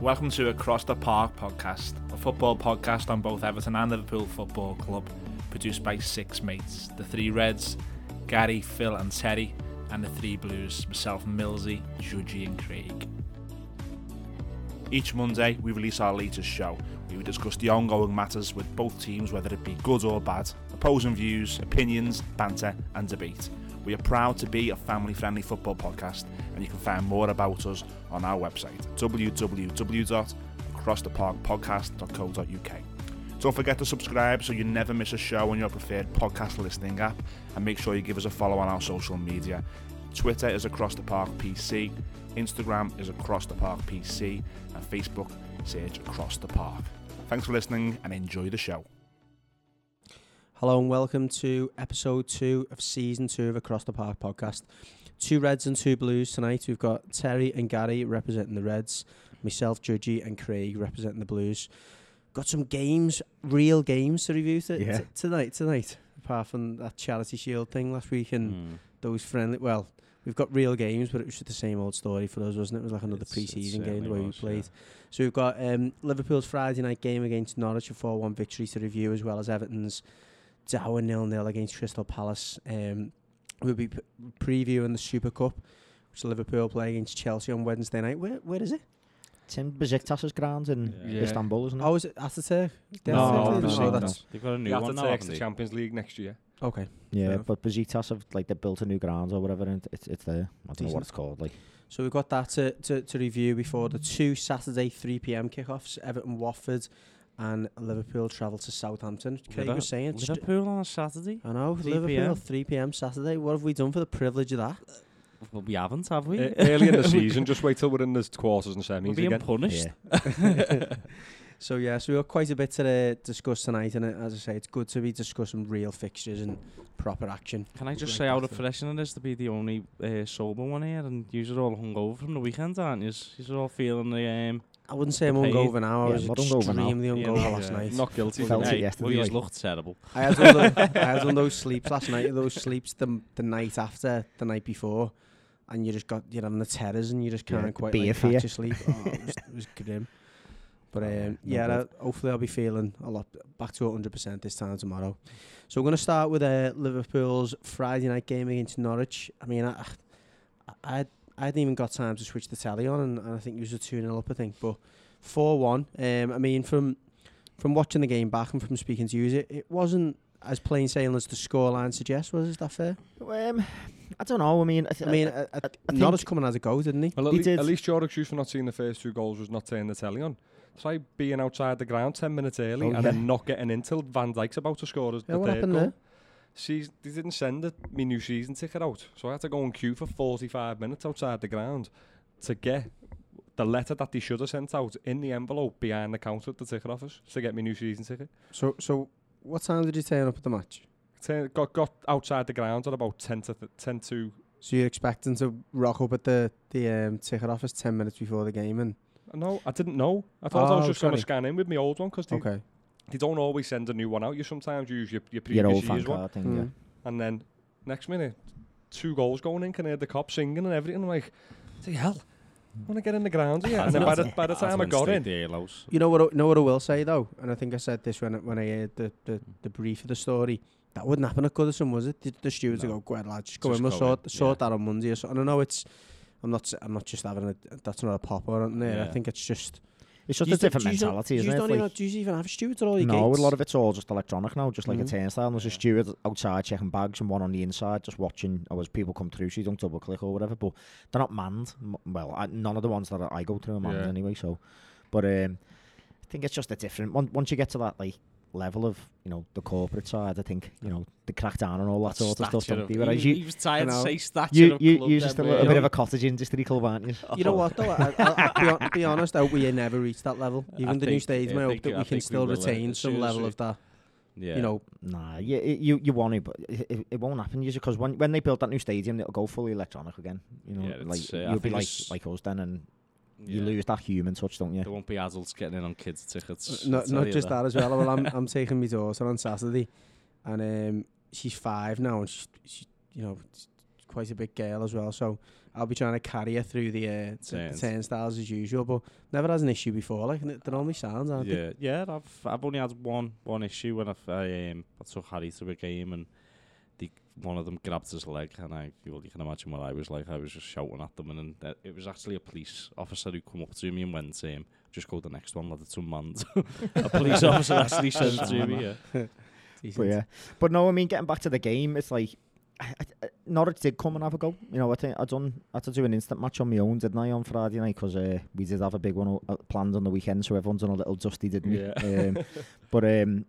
Welcome to Across the Park podcast, a football podcast on both Everton and Liverpool Football Club, produced by six mates the three Reds, Gary, Phil, and Terry, and the three Blues, myself, Millsy, Judgy, and Craig. Each Monday, we release our latest show. We will discuss the ongoing matters with both teams, whether it be good or bad, opposing views, opinions, banter, and debate. We are proud to be a family friendly football podcast, and you can find more about us on our website www.acrosstheparkpodcast.co.uk. Don't forget to subscribe so you never miss a show on your preferred podcast listening app, and make sure you give us a follow on our social media. Twitter is Across the Park PC, Instagram is Across the Park PC, and Facebook search Across the Park. Thanks for listening and enjoy the show. Hello and welcome to episode two of season two of Across the Park podcast. Two Reds and two Blues tonight. We've got Terry and Gary representing the Reds, myself, Judgy, and Craig representing the Blues. Got some games, real games to review t- Yeah. t- tonight. Tonight, apart from that Charity Shield thing last week and Mm. those friendly. Well, we've got real games, but it was just the same old story for us, wasn't it? It was like another It's- pre-season game the way we played. yeah. So we've got um, Liverpool's Friday night game against Norwich, a 4-1 victory to review, as well as Everton's Dower nil-nil against Crystal Palace. Um, we'll be p- previewing the Super Cup, which Liverpool play against Chelsea on Wednesday night. Where where is it? It's in Besiktas's grounds in Yeah. Istanbul, isn't it? Oh, is it Ataturk? No, Definitely. no, Oh, no, that's They've got a new The one now, Ataturk's the? Champions League next year. okay. yeah, enough. but Besiktas have like they built a new grounds or whatever, and it's it's there. I don't know what it's called. Like So we've got that to, to, to review before the two Saturday 3 p.m. kickoffs. Everton, Watford, and Liverpool travel to Southampton. Craig Liver- was saying. st- Liverpool on a Saturday? I know, 3 Liverpool, p.m. 3 p.m. Saturday. What have we done for the privilege of that? Well, we haven't, have we? E- early in the season, just wait till we're in the quarters and We're semis being again. punished. yeah, So yeah, so we've got quite a bit to uh, discuss tonight, and uh, as I say, it's good to be discussing real fixtures and proper action. Can I just Right say how back to- refreshing it is to be the only uh, sober one here, and you're all hungover from the weekend, aren't you? You're all feeling the um. I wouldn't say I'm The pain. hungover now. I was not extremely Yeah, hungover no, last yeah. night. Not guilty. Felt it yesterday, Well, you like- looked terrible. I had one of those, I had one of those sleeps last night. Those sleeps the the night after the night before, and you just got you're having the terrors and you just can't the quite beer like, fear. catch your sleep. Oh, it, was, it was grim. But Oh, um, no yeah, good. uh, hopefully I'll be feeling a lot back to 100% this time tomorrow. So we're going to start with uh, Liverpool's Friday night game against Norwich. I mean, I, I, I hadn't even got time to switch the telly on, and, and I think it was a 2 0 up, I think. But 4 1. Um, I mean, from from watching the game back and from speaking to you, it, it wasn't as plain sailing as the scoreline suggests, was it? Is that fair? um, I don't know. I mean, I, th- I mean, I, uh, uh, I think- Norwich coming as a go, didn't he? Well, at, He le- did. at least your excuse for not seeing the first two goals was not turning the telly on. Try being outside the ground 10 minutes early Oh, and yeah. then not getting in till Van Dijk's about to score his Yeah, the what third happened goal. there? Seas- they didn't send the, me new season ticket out, so I had to go and queue for 45 minutes outside the ground to get the letter that they should have sent out in the envelope behind the counter at the ticket office to get me new season ticket. So, so what time did you turn up at the match? Turn- got got outside the ground at about 10 to th- 10 to So you're expecting to rock up at the the um, ticket office ten minutes before the game, and no I didn't know I thought I was Oh, just going to scan in with my old one because okay, they don't always send a new one out you sometimes use your, your your previous old fan year's one thing. Mm. Yeah. and then next minute two goals going in can hear the cop singing and everything I'm like the hell I want to get in the ground here and then by the, by the time I got in You know what? I, know what I will say though, and I think I said this when I- when I heard the, the, the brief of the story. That wouldn't happen at Goodison, was it? The, the stewards would No. go, "Go ahead, lads, just go Just in. We'll sort in, sort yeah. that on Monday." Or so. And I know it's. I'm not. s- I'm not just having a. That's not a pop or anything there. I think it's just. It's just a different don't- yous don't- mentality, isn't it? don't like- do you even have stewards at all your no, gates? a lot of it's all just electronic now, just like Mhm. a turnstile. And there's a steward outside checking bags and one on the inside just watching as people come through so you don't double click or whatever. But they're not manned. Well, I, none of the ones that I go through are manned Yeah. anyway. So, but um, I think it's just a different. Once once you get to that like level of you know the corporate side, I think you know the crackdown and all that sort of stuff. Don't they? Whereas he, you, he was tired to know, say stature you, of you, club you're just a, little weren't bit you? of a cottage industry club, aren't you? You know what though? I, I, I'll be, honest, I hope we never reach that level. I Even the new think- stadium, I I hope that I we can think we still uh, retain some soon level of that. Yeah. You know, Nah, you you you want it, but it, it, it won't happen usually because when when they build that new stadium, it'll go fully electronic again. You know, Yeah, like uh, you'll be like it's- like us then, and you Yeah. lose that human touch, don't you? There won't be adults getting in on kids' tickets. No, I'll tell not you just that. as well. Well, I'm I'm taking my daughter on Saturday, and um, she's five now, and she's, she, you know, she's quite a big girl as well. So I'll be trying to carry her through the, uh, the, the turnstiles as usual, but never has an issue before. Like n- they're only sounds, aren't they? Yeah, yeah. I've I've only had one one issue when I've, I um I took Harry to a game and the one of them grabbed his leg and I well, you can imagine what I was like. I was just shouting at them and then uh, it was actually a police officer who come up to me and went, um, "Just go to the next one, lad. It's unmanned." a police officer actually said to me, yeah. But yeah, but no, I mean, getting back to the game, it's like I, I, Norwich did come and have a go. You know, I think I done I had to do an instant match on my own, didn't I, on Friday night? Because uh, we did have a big one o- uh, planned on the weekend, so everyone's on a little dusty, didn't we? Yeah. Um, but um,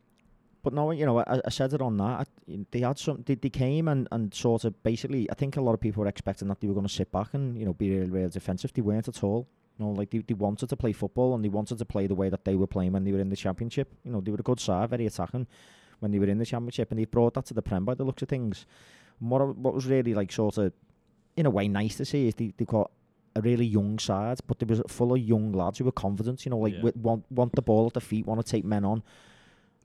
but no, you know, I, I said it on that. I, they had some. They, they came and, and sort of basically. I think a lot of people were expecting that they were going to sit back and you know be really, really defensive. They weren't at all. You know, like they, they wanted to play football and they wanted to play the way that they were playing when they were in the championship. You know, they were a good side, very attacking when they were in the championship, and they brought that to the prem by the looks of things. What what was really like sort of in a way nice to see is they they got a really young side, but they was full of young lads who were confident. You know, like Yeah. want want the ball at the feet, want to take men on.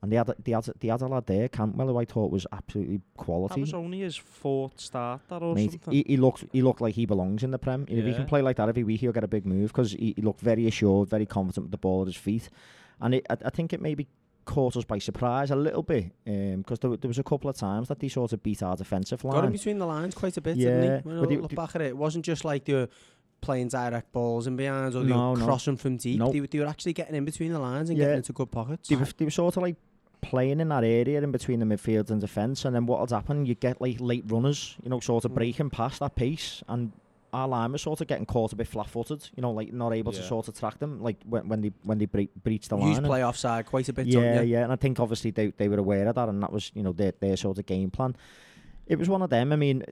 And the other, a- they had a- they had a lad there, Campbell, who I thought was absolutely quality. That quality. was only his fourth start that or Mate, something. he, he looked he looked like he belongs in the Prem. If he can play like that every week, he'll get a big move because he, he looked very assured, very confident with the ball at his feet. And it, I, I think it maybe caught us by surprise a little bit um, because there, there was a couple of times that they sort of beat our defensive line. Got him between the lines quite a bit, Yeah, didn't he? When I but they- look back at it, it wasn't just like they were playing direct balls in behind or they were no. crossing from deep. No. They, were- they were actually getting in between the lines and Yeah. getting into good pockets. They were, they were sort of like playing in that area in between the midfield and defence, and then what would happen? You get like late runners, you know, sort of Mm. breaking past that pace, and our line was sort of getting caught a bit flat-footed, you know, like not able to sort of track them, like when, when they when they bre- breach the You line. used and- play offside quite a bit, yeah, you? yeah, and I think obviously they, they were aware of that, and that was you know their their sort of game plan. It was one of them. I mean,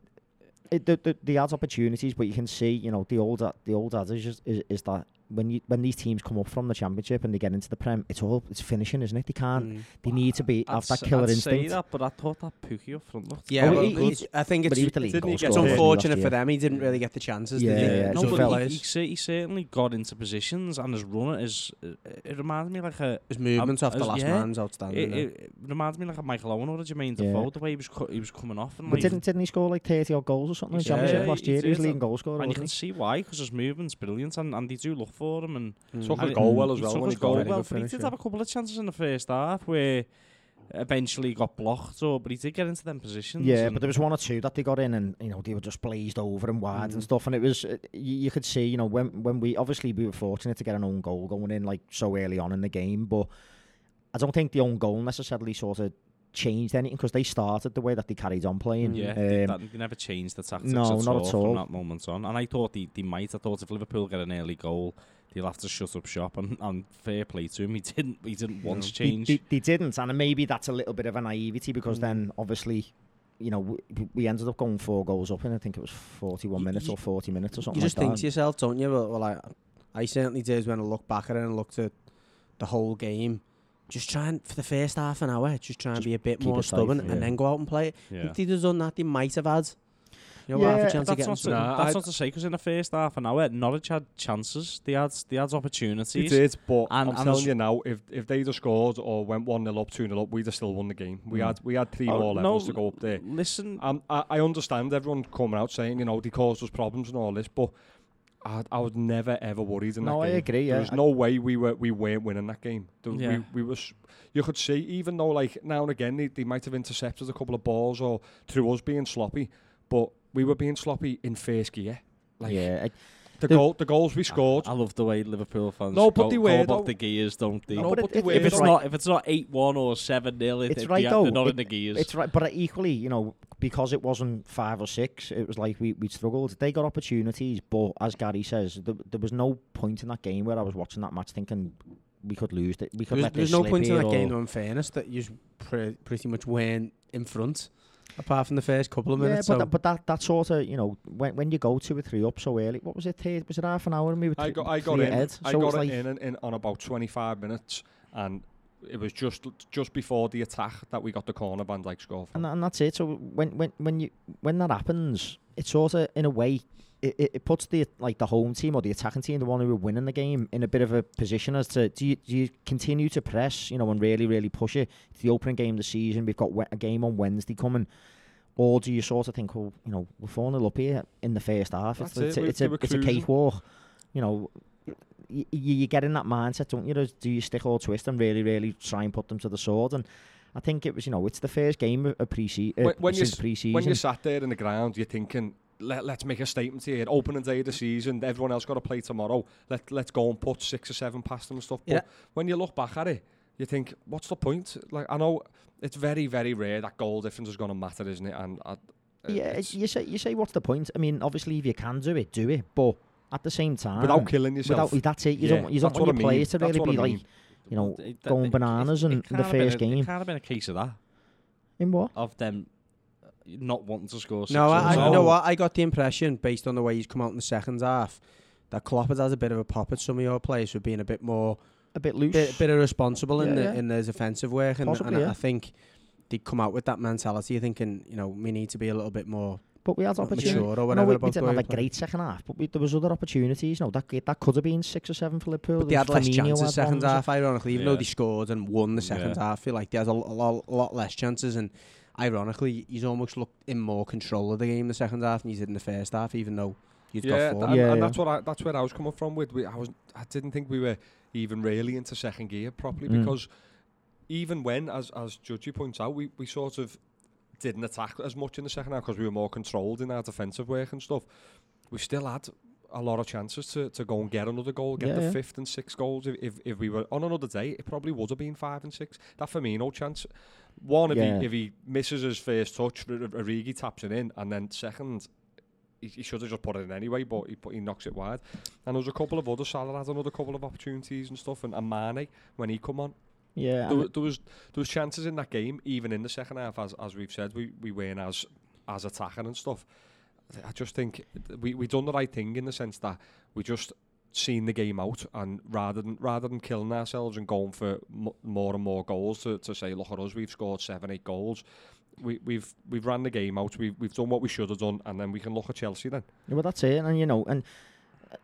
it, the, the, they had opportunities, but you can see you know the old the old adage is, is, is that when you when these teams come up from the championship and they get into the prem, it's all it's finishing, isn't it? They can't. Mm. They need to be I'd have that killer I'd instinct. say that, but I thought that Pukki up front looked Yeah, Oh, well, he- it's- I think But it's, he was the league didn't goal he get it's scorer, to- wasn't he, unfortunate for them. He didn't really get the chances. Yeah, did he? yeah, No, just but he, he, he certainly got into positions and his run is uh, it reminds me like a His movements off the last yeah, man's outstanding. it, it reminds me like a Michael Owen or a Jermaine Yeah. Defoe the way he was cu- he was coming off and But like, didn't didn't he score like thirty odd goals or something in the championship last year? He was leading goal scorer. and you can see why because his movement's brilliant and, and they do look for him and Mm. Took And a goal well as he well took when he goal got very it. well good but he did have a couple of chances in the first half where eventually got blocked or but he did get into them positions Yeah, but there was one or two that they got in, and you know they were just blazed over and wide Mm. and stuff. And it was uh, you, you could see, you know, when when we obviously we were fortunate to get an own goal going in like so early on in the game, but I don't think the own goal necessarily sort of changed anything because they started the way that they carried on playing. Yeah, they, Um, that, they never changed the tactics no, at not all at from that moment on. And I thought they, they might. I thought if Liverpool get an early goal, they'll have to shut up shop. And, and fair play to him, he didn't. He didn't once they, change. they, they didn't, and maybe that's a little bit of a naivety because Mm. then obviously. You know, we, we ended up going four goals up in I think it was 41 Y- minutes y- or 40 minutes or something you just like think that. to yourself, don't you? Well, well I, I certainly did when I look back at it and looked at the whole game. Just try and, for the first half an hour, just try and Just be a bit more it safe, stubborn yeah. and then go out and play it. yeah. If they'd have done that, they might have had you know, half a chance of That's getting not, to, something. Nah, that's I'd- not to say because in the first half an hour, Norwich had chances. They had they had He opportunities. did, but And- I'm and telling as- you now, if if they'd have scored or went one 0 up, two 0 up, we'd have still won the game. We Mm. had we had three Oh, more no, levels to go up there. Listen, Um, I, I understand everyone coming out saying you know they caused us problems and all this, but I, I was never ever worried in No, that I game. agree, There was I- no way we were we weren't winning that game. There- Yeah. We we was you could see even though like now and again they, they might have intercepted a couple of balls or through us being sloppy, but we were being sloppy in first gear. Like yeah, I- the The- goal the goals we scored. I love the way Liverpool fans No, but go, they go were, up the gears, don't they? No, No, but but they it- if it's though. not if it's not eight one or seven 0 It's they, right, they, though. They're not It- in the gears. It's right, but equally, you know, because it wasn't five or six, it was like we we struggled. They got opportunities, but as Gary says, there, there was no point in that game where I was watching that match thinking we could lose it. We could There's, let there's this no slip point in that game, though, in fairness, that you pre- pretty much weren't in front, apart from the first couple of minutes. Yeah, minutes. but, so that, but that that sort of you know when when you go two or three up so early, what was it? Third, was it half an hour? And we were I got I got three in. ahead? I So it got was it like, in, in in on about 25 minutes, and it was just just before the attack that we got the corner Van Dijk score. and, From. tha- and that's it. So when when when you when that happens, it sort of in a way it, it, it puts the like the home team or the attacking team, the one who were winning the game, in a bit of a position as to do you, do you continue to press, you know, and really really push it. It's the opening game of the season. We've got a game on Wednesday coming. or do you sort of think, well, you know, we're 4 0 up here in the first half? That's it's, it, we- it's, a, it's a cakewalk. You know, you, you get in that mindset, don't you? Do you stick or twist and really, really try and put them to the sword? And I think it was, you know, it's the first game of, pre-season. Uh, when- when you pre-season. when you sat there in the ground, you're thinking, Let, let's make a statement here. Opening day of the season, everyone else got to play tomorrow. Let, let's go and put six or seven past them and stuff. But Yeah. when you look back at it, you think, what's the point? Like, I know it's very, very rare that goal difference is going to matter, isn't it? And I, yeah, you say, you say, what's the point? I mean, obviously, if you can do it, do it. But at the same time, without killing yourself. without that's it. You Yeah, don't, you don't want what I your mean. players to That's really what I be mean. like, you know, It- going it- bananas it, in the can't been first a- game. It can't have been a case of that. In what? Of them uh, not wanting to score. No, I, I, goals. you know what? I got the impression, based on the way he's come out in the second half, that Klopp has a bit of a pop at some of your players for being a bit more, A bit loose. bit, bit irresponsible in Yeah, the yeah. in the defensive work, and, Possibly, and I- yeah. I think they come out with that mentality, thinking, you know, we need to be a little bit more but we had mature opportunity. or No, we, we didn't have a great second half, but we, there was other opportunities. You know, that that could have been six or seven for Liverpool. But they had was less Firmino chances had second half, ironically, even though Yeah. they scored and won the second Yeah. half. I feel like they had a, a, lot, a lot less chances, and ironically, he's almost looked in more control of the game the second half than he did in the first half, even though you'd yeah, got four. and, Yeah, and yeah. that's what I, that's where I was coming from with. We, I was I didn't think we were even really into second gear properly Mm. because even when, as as Judgy points out, we, we sort of didn't attack as much in the second half because we were more controlled in our defensive work and stuff. We still had a lot of chances to, to go and get another goal, get Yeah, the yeah. fifth and sixth goals. If, if if we were on another day, it probably would have been five and six. That Firmino chance, one if Yeah. he if he misses his first touch, Origi taps it in, and then second, he, he should have just put it in anyway, but he put, he knocks it wide. And there was a couple of other Salah had another couple of opportunities and stuff, and, and Mane when he come on, Yeah, there, there was there was chances in that game, even in the second half, as as we've said, we, we weren't as as attacking and stuff. I just think we we done the right thing in the sense that we just seen the game out, and rather than rather than killing ourselves and going for m- more and more goals to, to say, look at us, we've scored seven, eight goals. We, we've we've ran the game out. We've we've done what we should have done, and then we can look at Chelsea then. Yeah, well, that's it. And, you know, and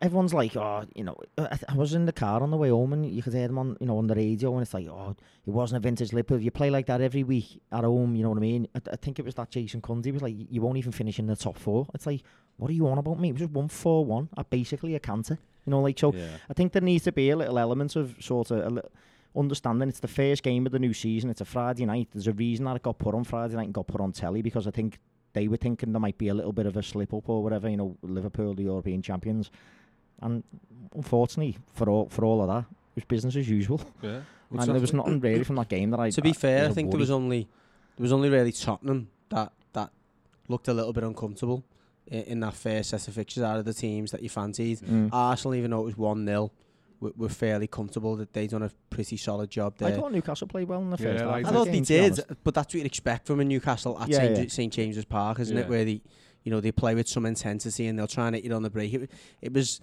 everyone's like, oh, you know, uh, I, I was in the car on the way home and you could hear them on, you know, on the radio and it's like, oh, it wasn't a vintage Liverpool. You play like that every week at home, you know what I mean? I, I think it was that Jason Cundy was like, you won't even finish in the top four. It's like, what are you on about me? It was just 1 4 1 basically a canter. You know, like, so Yeah. I think there needs to be a little element of sort of a li- understanding it's the first game of the new season. It's a Friday night. There's a reason that it got put on Friday night and got put on telly because I think they were thinking there might be a little bit of a slip up or whatever. You know, Liverpool, the European champions, and unfortunately for all for all of that, it was business as usual. Yeah. and there was nothing really from that game that I. to be fair, I was a think there was only there was only really Tottenham that that looked a little bit uncomfortable in, in that first set of fixtures out of the teams that you fancied. Mm. Arsenal, even though it was one 0 were, were fairly comfortable that they've done a pretty solid job there. I thought Newcastle played well in the Yeah, first half. I I thought they game, to be did, but that's what you'd expect from a Newcastle at Yeah, St. yeah. St James's Park, isn't Yeah. it? Where they, you know, they play with some intensity and they'll try and hit you on the break. It, it was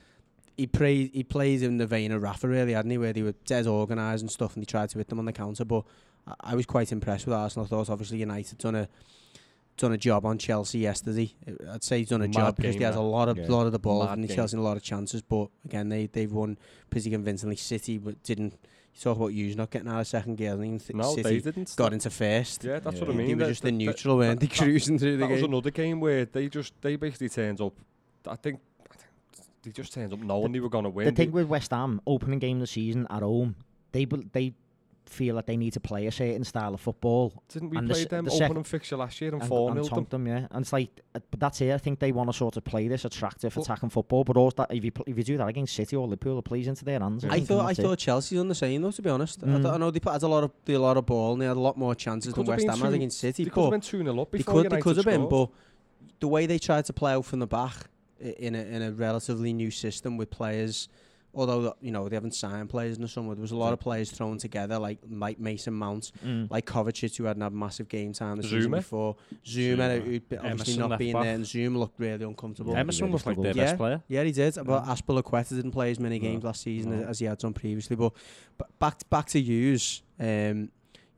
he played he plays in the vein of Rafa really, hadn't he? Where they were dead organised and stuff, and they tried to hit them on the counter. But I, I was quite impressed with Arsenal. I thought obviously United done a done a job on Chelsea yesterday. Uh, I'd say he's done a Mad job because game, he has a lot of Yeah. lot of the ball Mad and game. Chelsea a lot of chances. But again, they they've won pretty convincingly. City but didn't. You talk about you not getting out of second gear. I think th- No, City they didn't. got into first. Yeah, that's what I mean. They were just that- in that- neutral, weren't they? that- that- Cruising through the game. that was game. another game where they just they basically turned up. I think, I think they just turned up knowing they were going to win. The They- thing with West Ham, opening game of the season at home, they bel- they feel that they need to play a certain style of football didn't we and play s- them the sec- opening fixture last year and and, four and 0 them? them, yeah. And it's like, uh, but that's it. I think they want to sort of play this attractive Well- attacking football, but also that if you pl- if you do that against City or Liverpool, it plays into their hands. I think, thought I that's it. thought Chelsea done the same though. To be honest, I, Mm. th- I know they put, had a lot of they had a lot of ball and they had a lot more chances than could have West been Ham had against City. They could have But been 2 0 up they before could they could have been, but the way they tried to play out from the back in a in a relatively new system with players. Although you know they haven't signed players in the summer, there was a lot of players thrown together, like Mike Mason Mount, Mm. like Kovacic, who hadn't had massive game time the season before. Zouma, Zouma. who'd be- obviously Emerson not being back. there, and Zouma looked really uncomfortable. Yeah, Emerson really was like their struggled. best player. Yeah, he did. But Yeah. Azpilicueta didn't play as many No. games last season as, No. as he had done previously. But, but back back to yous. Um,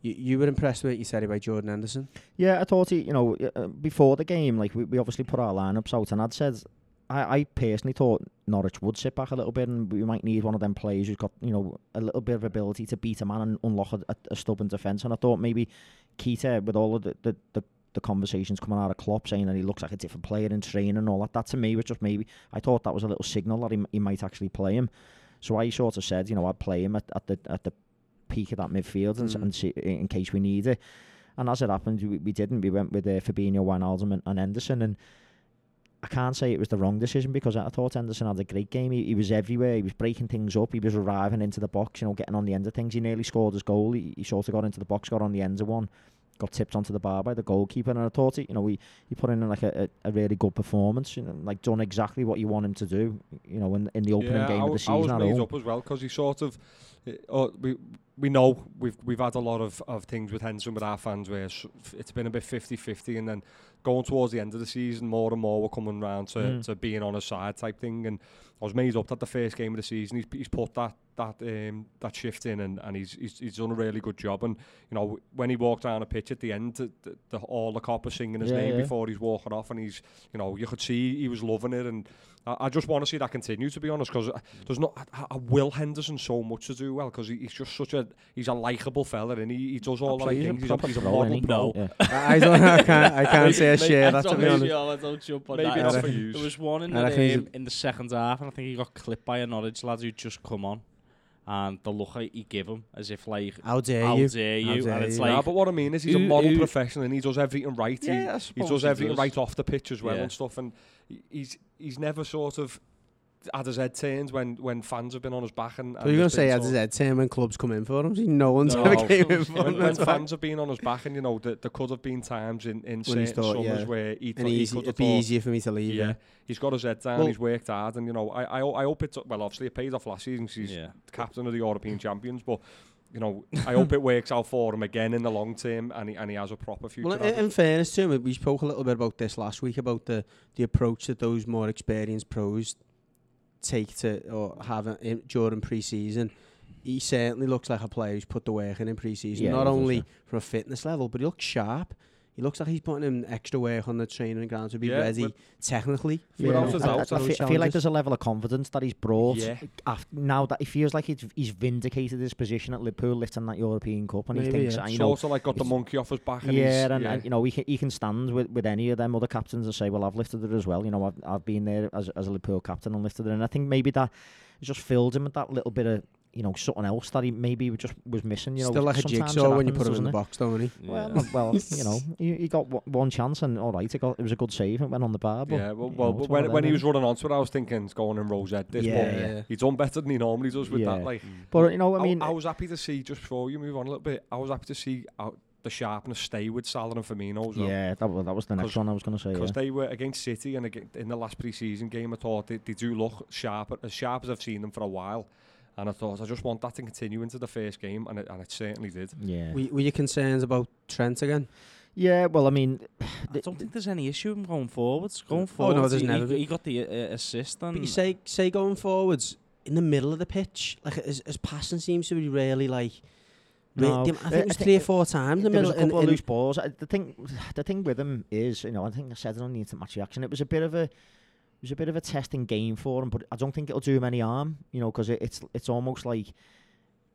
you, you were impressed with what you said about Jordan Henderson. Yeah, I thought he, you know, uh, before the game, like we, we obviously put our lineups out, and I'd said, I, I personally thought Norwich would sit back a little bit, and we might need one of them players who's got, you know, a little bit of ability to beat a man and unlock a, a, stubborn defence. And I thought maybe Keita, with all of the, the, the the conversations coming out of Klopp saying that he looks like a different player in training and all that. That to me was just maybe I thought that was a little signal that he, he might actually play him. So I sort of said, you know, I'd play him at, at the at the peak of that midfield and, Mm. and see, in case we need it. And as it happened, we, we didn't. We went with uh, Fabinho, Wijnaldum and, and Henderson. And I can't say it was the wrong decision because I thought Henderson had a great game. He, he was everywhere. He was breaking things up. He was arriving into the box, you know, getting on the end of things. He nearly scored his goal. He, he sort of got into the box, got on the end of one, got tipped onto the bar by the goalkeeper. And I thought, he, you know, he, he put in like a, a, a really good performance, you know, like done exactly what you want him to do, you know, in, in the opening yeah, game I, of the w- I was season made home. up as well because he sort of, uh, oh, we we know we've we've had a lot of, of things with Henderson with our fans where it's been a bit 50-50 and then going towards the end of the season more and more we're coming round to, Mm. to being on a side type thing and I was made up that the first game of the season he's, he's put that that um, that shift in and, and he's, he's he's done a really good job and you know when he walked down the pitch at the end the, the, the, all the coppers singing his Yeah, name yeah. before he's walking off and he's you know you could see he was loving it and I, I just want to see that continue to be honest because there's not I, I will Henderson so much to do well because he, he's just such a he's a likable fella and he, he does all the right Absolutely, things he's a, proper he's a pro, model innit? pro No. Yeah. I, I don't. I can't. I can't say a share that to be honest. I don't jump on maybe that. not for you There was one in the, reckon he's a- um, in the second half, and I think he got clipped by a Norwich lad who just come on, and the look he gave him as if like, How dare how you? dare How you? dare and it's you. like, Nah, but what I mean is he's a model who- professional and he does everything right. He- yeah, I he, does everything does. right off the pitch as well Yeah. and stuff. And he- he's he's never sort of had his head turned when, when fans have been on his back. And, So and you're gonna say he had sort his head turned when clubs come in for him? See, no one's No. ever came in for when, him. when that's why. fans have been on his back, and you know, there, there could have been times in, in When he's certain thought, summers yeah. where he, And he easy, could have it'd be thought, easier for me to leave. yeah, Yeah. he's got his head down, Well- he's worked hard, and you know, I, I, I hope it, well, obviously it paid off last season 'cause he's yeah. captain of the European champions, but you know, I hope it works out for him again in the long term, and he, and he has a proper future. Well, in, in fairness to him, we spoke a little bit about this last week about the the approach that those more experienced pros take to or have a, in, during pre-season. He certainly looks like a player who's put the work in in pre-season. Yeah, Not only yeah. from a fitness level, but he looks sharp. He looks like he's putting in extra work on the training ground to be Yeah, ready technically. for Without those I, I, feel, I feel like there's a level of confidence that he's brought Yeah. af- now that he feels like he's, he's vindicated his position at Liverpool, lifting that European Cup, and he thinks, yeah. "Ah, you know, sort of like got the monkey off his back, and yeah, and, yeah. and you know he can, he can stand with, with any of them other captains and say, well, I've lifted it as well. You know, I've I've been there as as a Liverpool captain and lifted it, and I think maybe that just filled him with that little bit of you know something else that he maybe just was missing. You know, Still like a jigsaw it when you put him in the it? box, don't he? Well, Yeah. not- well, you know, he, he got one- one chance and all right, it, got, it was a good save and went on the bar. But yeah, well, well know, but when, when he was innit? running onto it, I was thinking, it's going in Rosette. This Yeah, but yeah. he's done better than he normally does with Yeah. that. Like, But you know, I I, mean, I was happy to see just before you move on a little bit. I was happy to see uh, the sharpness stay with Salah and Firmino as well. yeah, that was, that was the next one I was going to say. Because Yeah. they were against City and again, in the last pre-season game, I thought they, they do look sharp, as sharp as I've seen them for a while. And I thought I just want that to continue into the first game, and it, and it certainly did. Yeah. Were, were your concerns about Trent again? yeah, well, I mean, I don't think there's any issue with him going forwards. Going forwards, Oh, no, there's he, never he, got the uh, assist and But you say say going forwards in the middle of the pitch, like his, his passing seems to be really like. No, I uh, think I it was three or four times in the there was middle. a couple in- of in- loose balls. Uh, The thing, the thing with him is, you know, I think I said it on the instant match reaction. It was a bit of a, it was a bit of a testing game for him, but I don't think it'll do him any harm. You know, because it, it's it's almost like,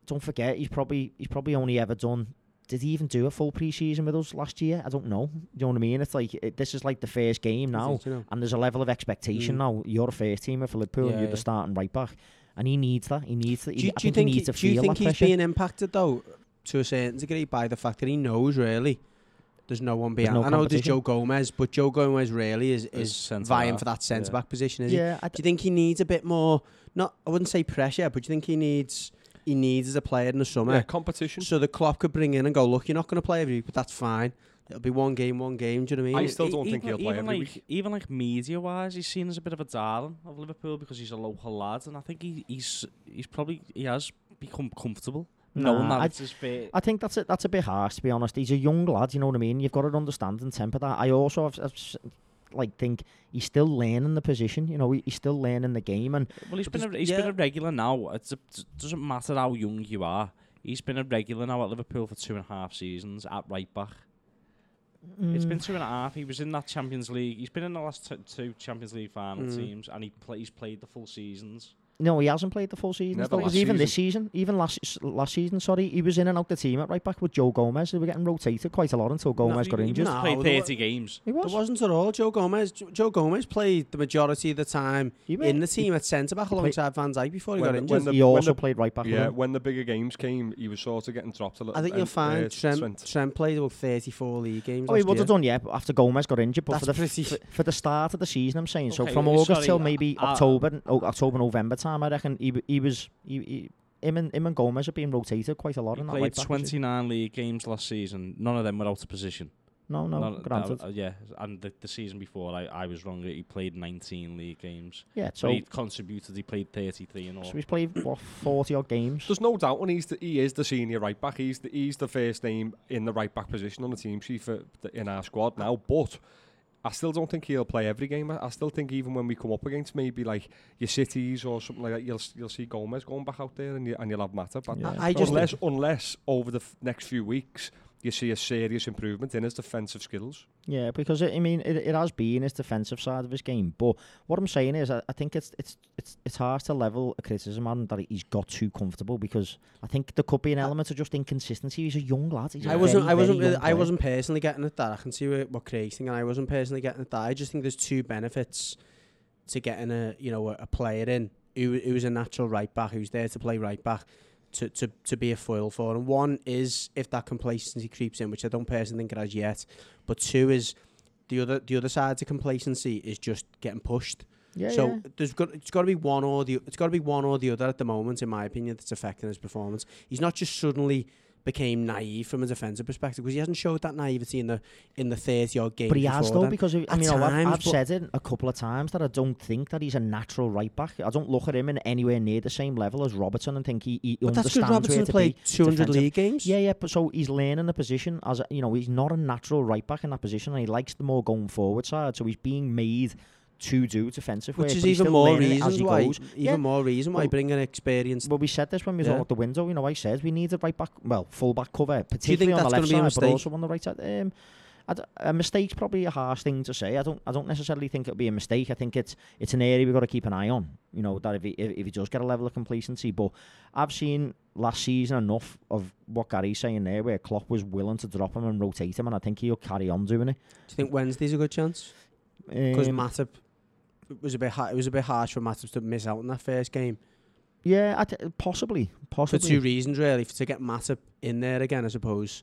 don't forget, he's probably he's probably only ever done. Did he even do a full pre-season with us last year? I don't know. You know what I mean? It's like it, this is like the first game now. And there's a level of expectation Mm. now. You're a first teamer for Liverpool, and Yeah, you're yeah. the starting right back, and he needs that. He needs that. Do you, I do you think, think he he- needs to do you think he's pressure. being impacted though to a certain degree by the fact that he knows really there's no one behind. no I know there's. Joe Gomez, but Joe Gomez really is is vying for that centre yeah. back position. Is he? yeah, I Do you think he needs a bit more? Not I wouldn't say pressure, but do you think he needs he needs as a player in the summer? Yeah, competition. So the Klopp could bring in and go, look, you're not going to play every week, but that's fine. It'll be one game, one game. Do you know what I mean? I still E- don't think even, he'll play even every like, week. Even like media wise, he's seen as a bit of a darling of Liverpool because he's a local lad, and I think he, he's he's probably he has become comfortable knowing Nah, that I- his fate. I think that's a, that's a bit harsh to be honest. He's a young lad, you know what I mean. You've got to understand and temper that. I also have, have like think he's still learning the position. You know, he's still learning the game, and Well, he's But been a, it's- he's been a regular now. It's a, it doesn't matter how young you are. He's been a regular now at Liverpool for two and a half seasons at right back. It's been Mm, two and a half. He was in that Champions League. He's been in the last t- two Champions League final Mm. teams, and he play, he's played the full seasons. No, he hasn't played the full season. Never though, 'cause last even this season, even last last season, sorry, he was in and out the team at right back with Joe Gomez. They were getting rotated quite a lot until Gomez he- got he injured. must have No, played there wa- 30 games. He There was. wasn't at all. Joe Gomez. Joe Gomez played the majority of the time He, in the team at centre back He played- alongside Van Dijk before he got the- injured. the- he also the- played right back. Yeah, when the bigger games came, he was sort of getting dropped a little. I think you'll and, find uh, Trent, Trent. Trent played about 34 league games. Oh, he last would have done, yeah, but after Gomez got injured. But That's for the for, for the start of the season, I'm saying. so from August sorry, till maybe uh, October, oh, October, November time, I reckon he he was he, he, him and him and Gomez have been rotated quite a lot He in that played right back position. 29 league games last season. None of them were out of position. No, no, None- granted. uh, yeah, and the, the season before, I, I was wrong. He played 19 league games. yeah, So so he contributed. He played 33 in all. so he's played what forty odd games. There's no doubt when he's the, he is the senior right back. He's the, he's the first name in the right back position on the team sheet for the, in our squad now. But I still don't think he'll play every game. I I still think even when we come up against maybe like your cities or something like that, you'll you'll see Gomez going back out there and you, and you'll have Mata. But Yeah. I, I just unless unless over the f- next few weeks you see a serious improvement in his defensive skills. Yeah, because it, I mean, it, it has been his defensive side of his game. But what I'm saying is, I, I think it's it's it's it's hard to level a criticism on that he's got too comfortable because I think there could be an element of just inconsistency. He's a young lad. He's a I wasn't. very, I wasn't. Really, I wasn't personally getting at that. I can see what, what Craig's thinking. I wasn't personally getting at that. I just think there's two benefits to getting a you know a, a player in who who's a natural right back who's there to play right back to, to, to be a foil for. And one is if that complacency creeps in, which I don't personally think it has yet. But two is the other the other side to complacency is just getting pushed. Yeah, so yeah. there's got it's got to be one or the it's got to be one or the other at the moment, in my opinion, that's affecting his performance. He's not just suddenly became naive from a defensive perspective because he hasn't showed that naivety in the in the 30 odd games. But he has though then. because of, I mean, know, I've, times, I've said it a couple of times that I don't think that he's a natural right back. I don't look at him in anywhere near the same level as Robertson and think he, he But that's understands because Robertson where to played 200 defensive. league games. Yeah, yeah, but so he's learning the position as a, you know he's not a natural right back in that position, and he likes the more going forward side. So he's being made to do defensive work, Which is even more learning it as reasons why, goes. even Yeah. more reason why Well- bring an experienced. Well, we said this when we Yeah. saw out the window. You know, I said we need a right back, well, full back cover, particularly on the left gonna be a side, but also on the right side. Um, d- a mistake's probably a harsh thing to say. I don't. I don't necessarily think it'll be a mistake. I think it's it's an area we've got to keep an eye on. You know that if he if, if he does get a level of complacency, but I've seen last season enough of what Gary's saying there, where Klopp was willing to drop him and rotate him, and I think he'll carry on doing it. Do you think Wednesday's a good chance? Because Um, Matip it was a bit ha- it was a bit harsh for Matip to miss out on that first game yeah, I t- possibly, for two reasons really. To get Matip in there again, I suppose.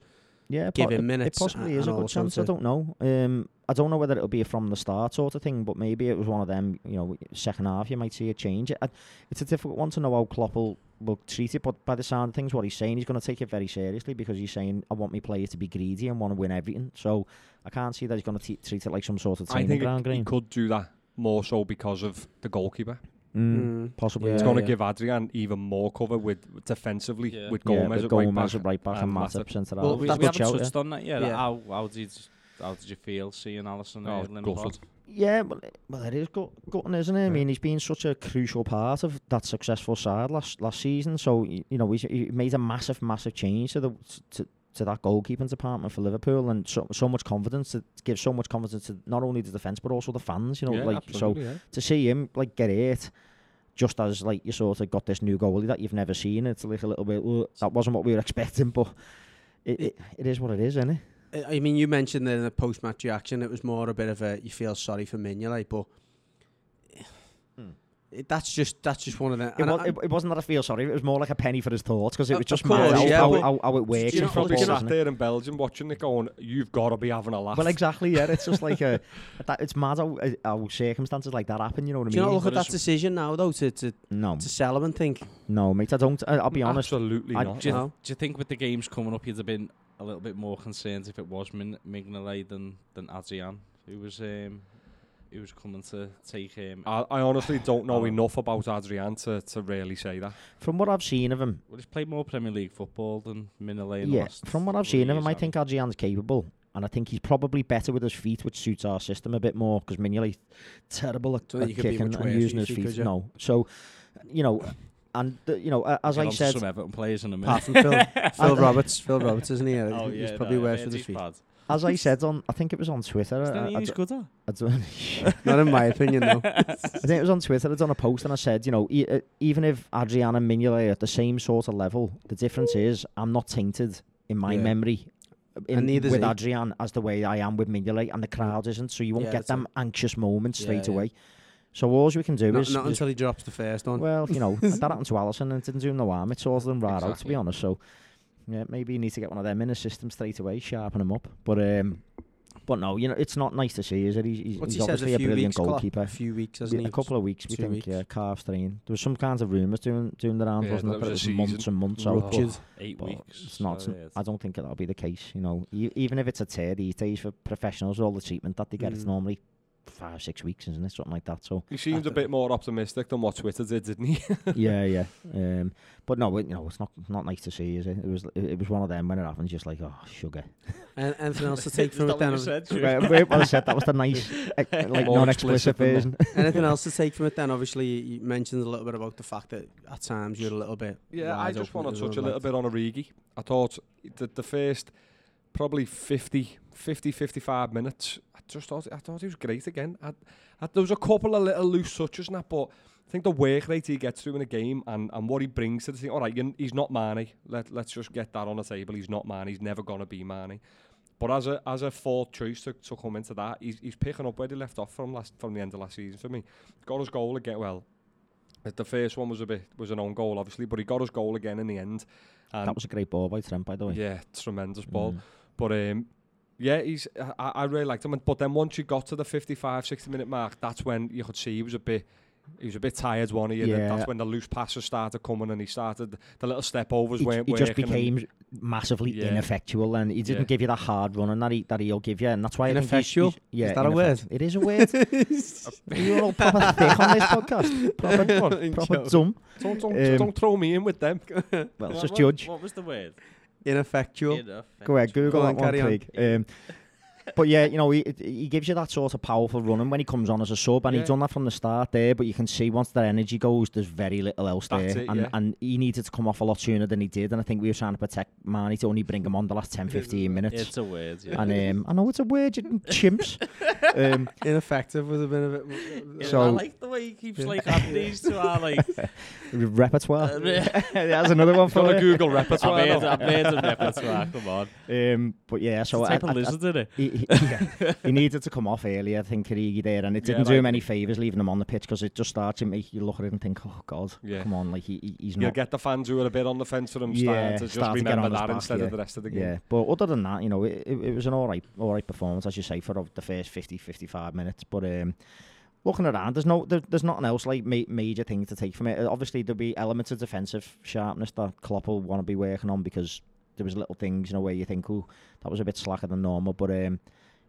Yeah, give po- him it- minutes It possibly a- is a good chance. I don't know. Um, I don't know whether it'll be a from the start sort of thing, but maybe it was one of them. You know, second half you might see a change. It, it's a difficult one to know how Klopp will, will treat it, but by the sound of things, what he's saying, he's going to take it very seriously because he's saying, "I want my players to be greedy and want to win everything." So I can't see that he's going to t- treat it like some sort of I training think ground it, he could do that more so because of the goalkeeper. Mm, Mm. possibly. Yeah, It's going to yeah. give Adrian even more cover with defensively Yeah. with Yeah, Gomez with at right back. at right back and and Matip Matip. centre Well, half. we, that's we good haven't touched on that yet. Yeah. How, how, did, how did you feel seeing Alisson Oh, Erling gutted. Yeah, well, it- well, it is gut, gutting, isn't it? I mean, he's been such a crucial part of that successful side last last season. So you know, he's, he made a massive, massive change to the to, to that goalkeeping department for Liverpool, and so so much confidence to give so much confidence to not only the defence but also the fans. You know, yeah, like so yeah. to see him like get it. Just as like you sort of got this new goalie that you've never seen, it's like a little bit. "Ugh, that wasn't what we were expecting, but it, it, it is what it is, isn't it? I I mean, you mentioned in the post match reaction, it was more a bit of a you feel sorry for Mignolet, but. It, that's just that's just one of the. It, was, I- it, it wasn't that I feel sorry. It was more like a penny for his thoughts because it was just of mad course, how, yeah, how, how, how it works. you in know, You're probably football, sat there in Belgium watching it going, you've got to be having a laugh. Well, exactly. Yeah, it's just like a. That, it's mad how, uh, how circumstances like that happen. You know what I mean? do you mean? not look at But that decision now though to to, no, to sell him and think no, mate. I don't. I, I'll be honest. Absolutely I not. Do you, No. do you think with the games coming up, you'd have been a little bit more concerned if it was Min- Mignolet than than Adrian, who was um, who was coming to take him? I, I honestly don't know Oh. enough about Adrian to, to really say that. From what I've seen of him, well, he's played more Premier League football than Mignolet. In the yeah. last From what I've three seen of him, years, I hasn't think Adrian's capable, and I think he's probably better with his feet, which suits our system a bit more. Because Mignolet's terrible at, Don't at you could be kicking much and worse using with his your feet, feet. you? No, so you know, and uh, you know, a- as Get I on to said, some Everton players in a minute. apart from Phil Phil Roberts, Phil Roberts isn't he? oh he's probably no, worse I with his he's feet. bad. As I said on, I think it was on Twitter. Is that I, he's? I, don't- in my opinion, though. I think it was on Twitter. I'd done a post and I said, you know, e- uh, even if Adrian and Mignolet are at the same sort of level, the difference is I'm not tainted in my Yeah. memory in, And neither with he. Adrian as the way I am with Mignolet, and the crowd isn't. So you won't Yeah, get that's them anxious moments Yeah, straight yeah. away. So all we can do not is, not until he drops the first one. well, you know, that happened to Alisson and it didn't do him no harm. It sorted them right out, to be honest. So yeah, maybe you need to get one of their in systems straight away, sharpen him up. But um, but no, you know, it's not nice to see, is it? He's, he's, What's he's he obviously A a brilliant weeks, goalkeeper. A few weeks, hasn't he? a couple of weeks, we think. weeks. Yeah, calf strain. There was some kinds of rumours doing doing the rounds, Yeah, wasn't that it? But it was was months and months out. Ruptured. Eight But weeks. it's not. so, yeah, I don't think that'll be the case. You know, e- even if it's a tear these days for professionals, all the treatment that they get, it's Mm. normally five, six weeks, isn't it? Something like that. So He seemed a bit more optimistic than what Twitter did, didn't he? yeah, yeah. Um, but no, it, you know, it's not not nice to see, is it? It was it, it was one of them when it happened, just like oh sugar. And anything else to take from it then? well, well, well said. That was the nice, eh, like More non-explicit version. Anything else to take from it then? Obviously, you you mentioned a little bit about the fact that at times you're a little bit. Yeah, I just want to touch a little bit on Origi. I thought that the first probably 50, 50, 55 minutes, I just thought I thought he was great again. I, I, there was a couple of little loose touches and that, but I think the work rate he gets through in a game and, and what he brings to the team. All right, he's not Mane. Let, let's just get that on the table. He's not Mane. He's never going to be Mane. But as a as a fourth choice to, to come into that, he's, he's picking up where he left off from last from the end of last season for me. Got his goal again. Well, the first one was a bit was an own goal, obviously, but he got his goal again in the end. And that was a great ball by Trent, by the way. yeah, tremendous ball. Mm. But um, yeah, he's I, I really liked him. But then once you got to the 55, 60 minute mark, that's when you could see he was a bit. He was a bit tired, one he? And Yeah. that's when the loose passes started coming, and he started the little step overs He, weren't he just became massively Yeah. ineffectual, and he didn't Yeah. give you that hard running that he that he'll give you, and that's why I think he's- he's- yeah, Is that a word? It is a word. You're all proper thick on this podcast. Proper, proper dumb. Don't, don't, Um, don't throw me in with them. Well, it's just judge. What was the word? Ineffectual. Go ahead, Google Go on, that one, carry on. Craig. Um, but yeah, you know, he, he gives you that sort of powerful running when he comes on as a sub, and Yeah. he's done that from the start there. But you can see once that energy goes, there's very little else That's there, it, and yeah. and he needed to come off a lot sooner than he did. And I think we were trying to protect Mane to only bring him on the last 10, 15 minutes. It's a word, yeah. and um, I know it's a word, you chimps. um, Ineffective was a bit of it. Yeah, I like the way he keeps like adding these to our like. repertoire. uh, That's another one for Got a you. Google I've repertoire. made. I've made a repertoire. Come on. Um, but yeah, so So I, I, I, lizard, it? yeah, he needed to come off earlier, I think, Origi there, and it didn't do him any favours leaving him on the pitch because it just starts to make you look at it and think, oh God, Yeah. come on, like he, he- he's You'll get the fans who are a bit on the fence for him Yeah, starting to just start to remember on his that back, instead yeah. of the rest of the game. Yeah, but other than that, you know, it, it, it was an all right, all right performance, as you say, for the first 50, 55 minutes. But um, looking around, there's no, there, there's nothing else like ma- major things to take from it. Obviously, there'll be elements of defensive sharpness that Klopp will want to be working on because there was little things, you know, where you think, oh, that was a bit slacker than normal. But um,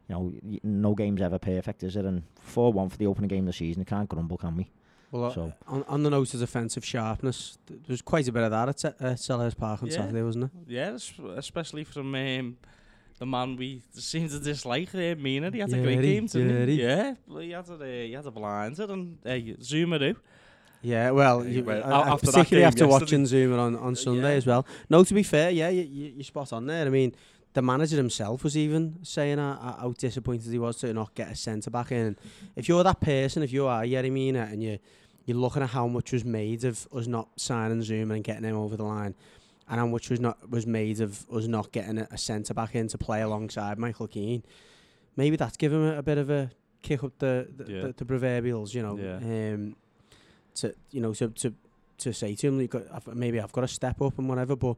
you know, no game's ever perfect, is it? And four one for the opening game of the season, you can't grumble, can we? Well, uh, So- on, on the note of defensive sharpness, th- there was quite a bit of that at Se- uh, Selhurst Park on Yeah. Saturday, wasn't it? Yeah, es- especially from um, the man we seem to dislike, uh, Mina. He had a great he- game, didn't yeah, he? he- Yeah, well, he had a, uh, he had a blinder and uh, zoom it out. Yeah, well, you, well, I after particularly after yesterday- watching Zouma on, on Sunday yeah. as well. No, to be fair, yeah, you, you, you're spot on there. I mean, the manager himself was even saying uh, uh, how disappointed he was to not get a centre back in. If you're that person, if you are Yerry Mina, and you you're looking at how much was made of us not signing Zouma and getting him over the line, and how much was not was made of us not getting a, a centre back in to play alongside Michael Keane, maybe that's given him a, a bit of a kick up the the, Yeah. the, the proverbials, you know. Yeah. Um, to you know to to to say to him, got, maybe I've got to step up and whatever. But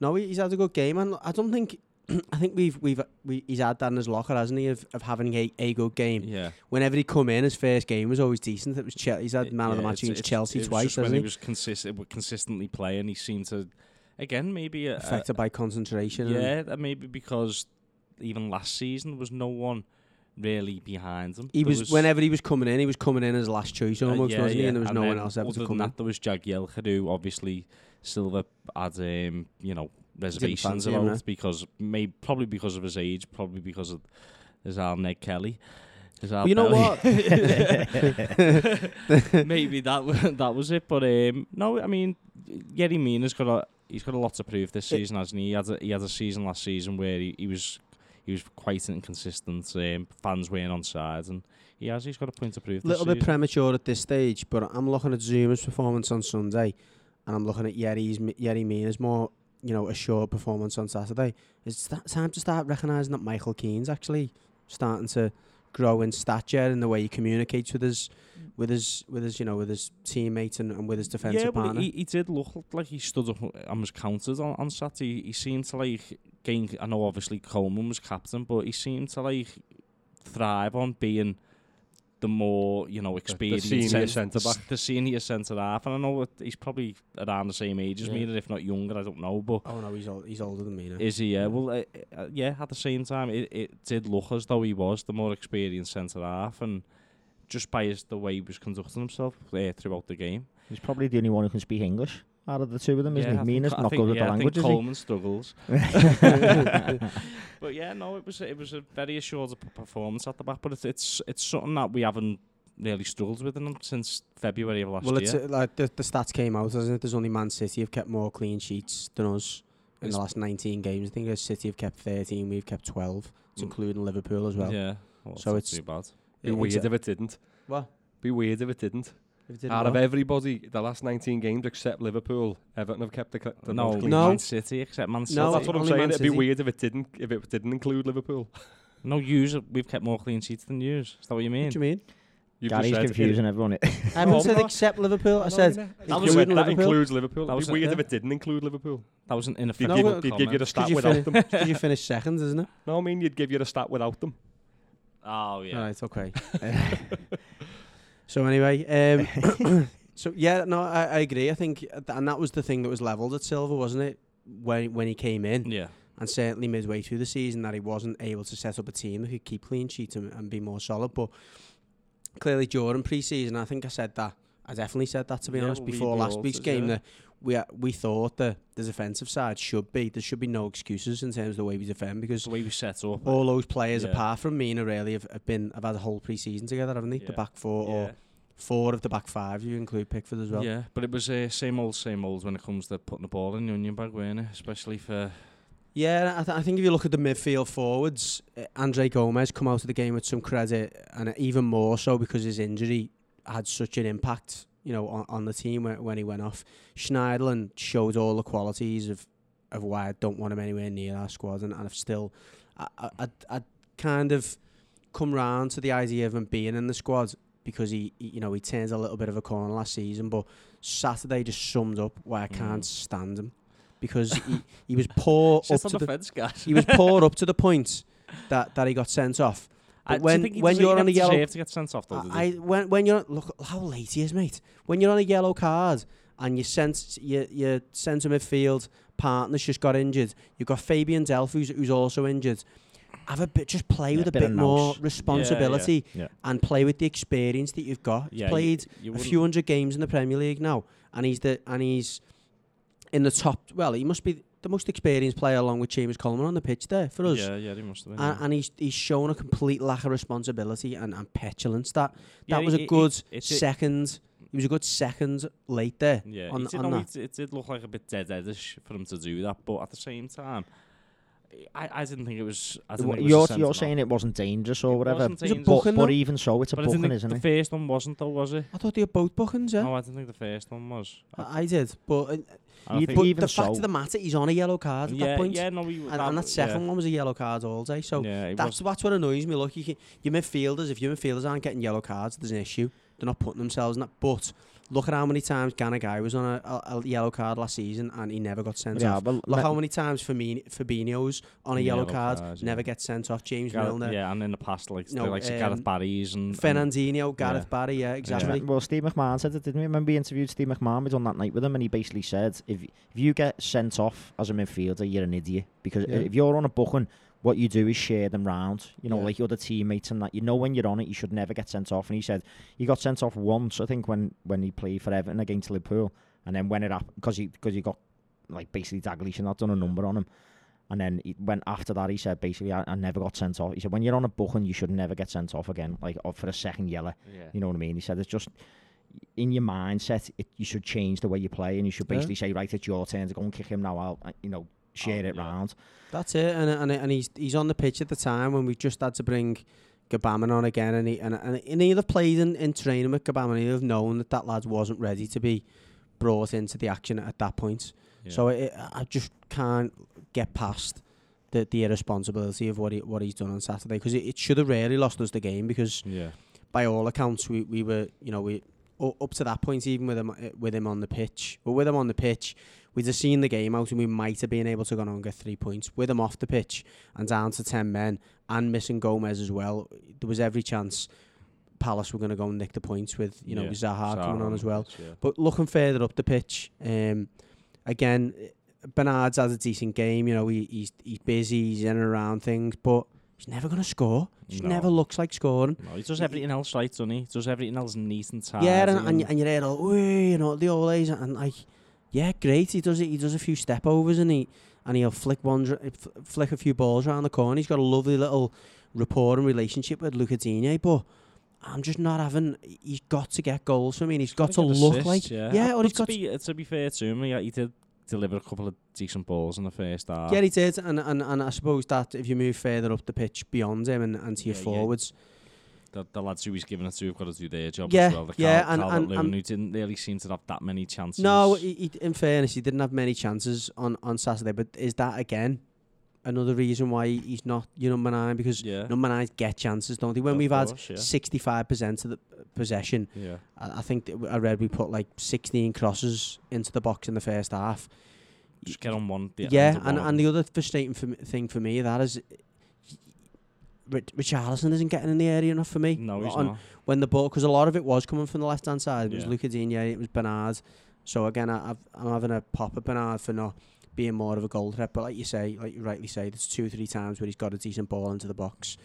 no, he's had a good game, and I don't think. I think we've we've we, he's had that in his locker, hasn't he? Of, of having a, a good game. Yeah. Whenever he come in, his first game was always decent. It was Chel- he's had man of the Yeah, match against Chelsea it twice, when hasn't he was consistent, consistently playing, he seemed to, again, maybe a, a, Affected by concentration. yeah, that maybe because even last season there was no one really behind him. He There was, whenever he was coming in, he was coming in as last choice uh, almost, yeah, wasn't he? And there was no one else ever to come in. that, there was Jagielka who obviously Silva had um, you know reservations fancy him, about because maybe probably because of his age, probably because of his Al Ned Kelly. Well, you know what? maybe that that was it. But um, no, I mean, Yerry Mina's got a he's got a lot to prove this season, hasn't he? He had a, he had a season last season where he, he was he was quite inconsistent. Um, fans weren't on sides, and he has. He's got a point to prove. A little bit season. premature at this stage, but I'm looking at Zouma's performance on Sunday, and I'm looking at Yerry's Yerry Mina's more, you know, a assured performance on Saturday. It's time to start recognising that Michael Keane's actually starting to grow in stature in the way he communicates with his mm. with his with his you know with his teammates and, and with his defensive yeah, partner. Yeah, he, he did look like he stood up and was counted on, on Saturday. He, he seemed to like gain. I know obviously Coleman was captain, but he seemed to like thrive on being the more you know experienced senior cent- centre-back. the senior centre half. And I know he's probably around the same age as me, Yeah. if not younger. I don't know, but. oh no, he's old, he's older than me now. Is he? Yeah. Well, uh, uh, yeah. At the same time, it, it did look as though he was the more experienced centre half, and just by his, the way he was conducting himself uh, throughout the game. He's probably the only one who can speak English out of the two of them, isn't I he? think- Mina's not think- good with yeah, the I language, think is? Coleman struggles. but yeah, no, it was it was a very assured performance at the back. But it's it's it's something that we haven't really struggled with in them since February of last Well, it's year. uh, like the, the stats came out, hasn't it? There's only Man City have kept more clean sheets than us in It's- the last 19 games. I think as City have kept 13, we've kept 12. It's Mm. including Liverpool as well. yeah. Well, so so it's- it's too bad. Be It- weird it's a- if it didn't. What? Be weird if it didn't. If it didn't Out of everybody, the last 19 games except Liverpool, Everton have kept the, cl- the No, most clean No. Man City except Man City. No, That's what I'm saying. Man It'd be weird if it didn't if it didn't include Liverpool. No, yous we've kept more clean sheets than yous. Is that what you mean? What do you mean? You've Gary's just said confusing everyone. I haven't said except Liverpool. I said That that, was- that Liverpool. includes Liverpool. That It'd was be weird yeah. if it didn't include Liverpool. That was an You'd, ineffective give, No, you'd give you the stat without them. Because you finished second, isn't it? No, I mean you'd give you the stat without them. Oh yeah. All right, okay. So anyway, um, so yeah, no, I, I agree. I think, th- and that was the thing that was levelled at Silva, wasn't it? When when he came in, Yeah. and certainly midway through the season, that he wasn't able to set up a team that could keep clean sheets and, and be more solid. But clearly, during pre-season, I think I said that. I definitely said that to be Yeah, honest before last week's game. yeah. That we we thought that the defensive side should be there should be no excuses in terms of the way we defend because The way we set up. all those players Yeah. apart from Mina really have, have been have had a whole pre-season together, haven't they? The back four yeah. or four of the back five. You include Pickford as well. Yeah, but it was uh, same old, same old when it comes to putting the ball in the onion bag, weren't it? Especially for Yeah, I, th- I think if you look at the midfield forwards, uh, Andre Gomes come out of the game with some credit, and uh, even more so because his injury had such an impact, you know, on, on the team when, when he went off. Schneiderlin showed all the qualities of, of why I don't want him anywhere near our squad, and, and I've still, I, I, I'd, I'd kind of come round to the idea of him being in the squad because he, he, you know, he turned a little bit of a corner last season, but Saturday just summed up why I can't Mm. stand him because he, he was poor up to the the fence, guys. he was poor up to the point that, that he got sent off. I- But uh, do you when think when you're on a never yellow, deserved to get sent off, though, did he? I when when you're look how late he is, mate. When you're on a yellow card and you sent your your centre midfield partner's just got injured. You've got Fabian Delph who's, who's also injured. Have a bit, just play Yeah, with a bit bit more responsibility Yeah. and play with the experience that you've got. He's Yeah, you- played you a few hundred games in the Premier League now, and he's the and he's in the top. Well, he must be the most experienced player along with James Coleman on the pitch there for us. Yeah, yeah, he must have been. And, yeah. and he's he's shown a complete lack of responsibility and, and petulance. That Yeah, that was it- a it- good it's a- second. He was a good second late there. Yeah, on- it, did, on no, that. it, it did look like a bit dead-edish for him to do that, but at the same time, I, I didn't think it was. I didn't think it was You're, you're saying it wasn't dangerous or It whatever. wasn't It was a dangerous. But, booking, but though. even so, it's a But I didn't booking, think isn't it? the it? first one wasn't, though, was it? I thought they were both bookings. Yeah, No, I didn't think the first one was. I, I, I did. But, uh, I You'd think- but even the fact so- of the matter, he's on a yellow card at yeah, that point. yeah, no, we, and, and that second yeah. one was a yellow card all day. So yeah, it that's was, that's what annoys me. Look, you can, your midfielders, if your midfielders aren't getting yellow cards, there's an issue. They're not putting themselves in that. But look at how many times Gana Gueye was on a, a, a yellow card last season and he never got sent Yeah, off. but Look let- how many times Fabinho, Fabinho's on a yellow, Yellow card, cards, never yeah. gets sent off. James Gareth- Milner, yeah, and in the past, like, No, the likes of um, Gareth Barry's and. and Fernandinho, Gareth yeah. Barry, yeah, exactly. Well, Steve McMahon said it, didn't we? Remember we interviewed Steve McMahon? We done that night with him, and he basically said, if if you get sent off as a midfielder, you're an idiot because Yeah. if you're on a booking, what you do is share them round. You know, Yeah. like your other teammates and that. You know when you're on it, you should never get sent off. And he said he got sent off once, I think, when when he played for Everton against Liverpool, and then when it happened because he because he got like basically Dalglish and not done a number on him. And then he went after that. He said basically, I, I never got sent off. He said when you're on a booking, you should never get sent off again, like for a second yellow. Yeah. You know what I mean? He said it's just in your mindset, it, you should change the way you play, and you should Yeah. basically say, right, it's your turn to go and kick him now. I'll, uh, you know, share Oh, it yeah. round. That's it, and and and he's he's on the pitch at the time when we just had to bring Gbamin on again, and he and and, and he'll have played in, in training with Gbamin, he'll have known that that lad wasn't ready to be brought into the action at that point. Yeah. So it, I just can't get past the the irresponsibility of what he what he's done on Saturday because it, it should have really lost us the game because yeah. by all accounts we, we were you know we up to that point even with him uh, with him on the pitch but with him on the pitch we'd have seen the game out and we might have been able to go on and get three points with him off the pitch and down to 10 men and missing Gomes as well there was every chance Palace were going to go and nick the points with you know Yeah. Zaha coming on as well pitch, yeah. but looking further up the pitch, um, again, Bernard's had a decent game. You know, he, he's he's busy, he's in and around things, but he's never going to score. He just No. never looks like scoring. No, he does everything else right, doesn't he? He does everything else neat and tidy. yeah, and, and, and you're there, all, you know, the old days, and like, yeah, great. He does it. He does a few step overs, and he and he'll flick ones, flick a few balls around the corner. He's got a lovely little rapport and relationship with Luca Digne, but. I'm just not having. He's got to get goals for me. and He's got to look assists, like. yeah, yeah Uh, or he's to got be, to be fair to him, yeah, he did deliver a couple of decent balls in the first half. Yeah, he did, and, and and I suppose that if you move further up the pitch beyond him and, and to your Yeah, yeah. The, the lads who he's given it to have got to do their job Yeah, as well. The yeah, Cal- and- Calvert and- Lewin, and- who didn't really seem to have that many chances. no, he, he, in fairness, he didn't have many chances on, on Saturday. But is that again another reason why he's not your number nine? Because yeah, number nines get chances, don't they? When Of we've course, had sixty five percent of the possession, yeah, I, I think that I read we put like sixteen crosses into the box in the first half. just get on one. Yeah, and, one. and the other frustrating for me, thing for me that is. Rich- Richarlison isn't getting in the area enough for me. no, he's on, not. when the ball, because a lot of it was coming from the left hand side. It was Yeah. Luca Digne, it was Bernard. So again, I, I've, I'm having a pop at Bernard for not being more of a goal threat. But like you say, like you rightly say, there's two or three times where he's got a decent ball into the box.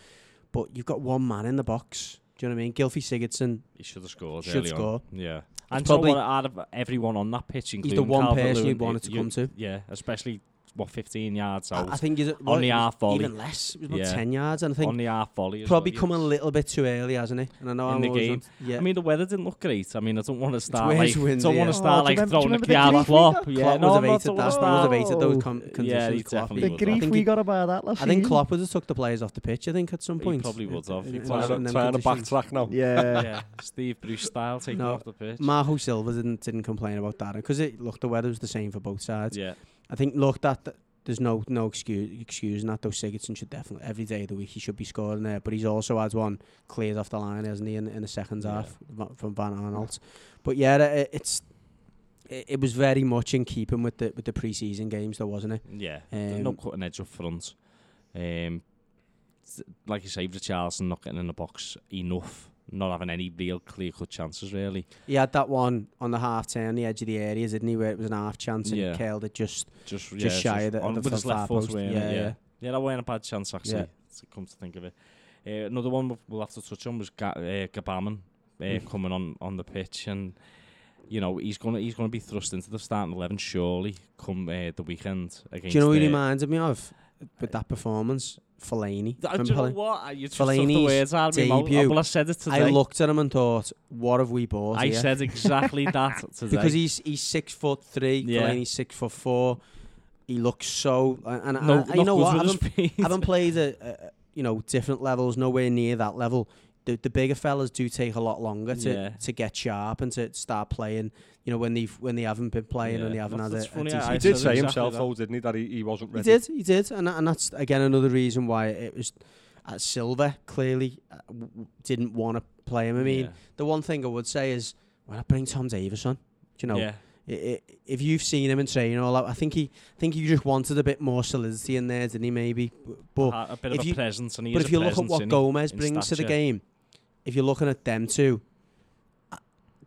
But you've got one man in the box. Do you know what I mean? Gylfi Sigurdsson He should have scored. should early on. score. Yeah, and probably- so what, out of everyone on that pitch, including He's the one person Calvert-Lewin, you'd want to you- come to. Yeah, especially what 15 yards I, out I think he's on the it half volley. even less. It was about Yeah. 10 yards. And I think on the half volley. probably well, coming a little bit too early, hasn't he? And I know In I'm the game. on- yeah. I mean, the weather didn't look great. I mean, I don't want to start Wales like, windy, don't want yeah. to start Oh, like remember- throwing a the Kiara grief we Klopp. Yeah, Klopp no, would I'm have not hated don't that. wanna He would have start. those Oh. con- Yeah, he Klopp. definitely The grief I think we he- got about that last I think. Klopp would have took the players off the pitch. I think at some He point. probably would have. In- He in- probably in Trying to, trying to conditions. backtrack now. Yeah. yeah, Steve Bruce style taking No, off the pitch. Marco Silva didn't didn't complain about that because it looked the weather was the same for both sides. yeah, I think look that there's no no excuse excusing that. Though Sigurdsson should definitely every day of the week he should be scoring there. But he's also had one cleared off the line, hasn't he, in, in the second Yeah. half from Van Aanholt. But yeah, it, it's it, was very much in keeping with the with the pre-season games, though, wasn't it? yeah. There's no Um, cutting edge up front. Um, like you say, Richarlison not getting in the box enough, not having any real clear cut chances really. He had that one on the half turn, the edge of the area, didn't he? Where it was an half chance and Yeah. he curled it just Just Just yeah, shy of the- on, the with his left foot. Yeah, yeah. yeah. Yeah, that wasn't a bad chance actually. Yeah. To come to think of it, uh, another one we'll- have to touch on was Ga- uh, Gbamin uh, Mm. coming on on the pitch, and you know he's gonna he's gonna be thrust into the starting eleven surely come uh, the weekend against. Do you know who he uh, reminded me of with that performance? Fellaini. Do you know what? You just took the words out of mouth. debut. Well, I said it today. I looked at him and thought, what have we bought I here? said exactly that today. because he's he's six foot three, Yeah. Fellaini's six foot four. He looks so, and, and no, I, you know what? I with haven't, his. I haven't played at uh, you know different levels, nowhere near that level. The, the bigger fellas do take a lot longer to, Yeah. to get sharp and to start playing. You know when they have when they haven't been playing Yeah, and they haven't that's- had a, that's a funny, decent I He did say exactly himself, that. though, didn't he, that he, he wasn't ready. He did, he did, and and that's again another reason why it was. Uh, Silva clearly uh, w- w- didn't want to play him. I mean, yeah. the one thing I would say is when I bring Tom Davies on, do you know, yeah. i i if you've seen him in training all that, I think he, I think he just wanted a bit more solidity in there, didn't he? Maybe, but a, a bit if of a you- presence, and he but if a you look at what? Gomes in brings to the game, if you're looking at them two, uh,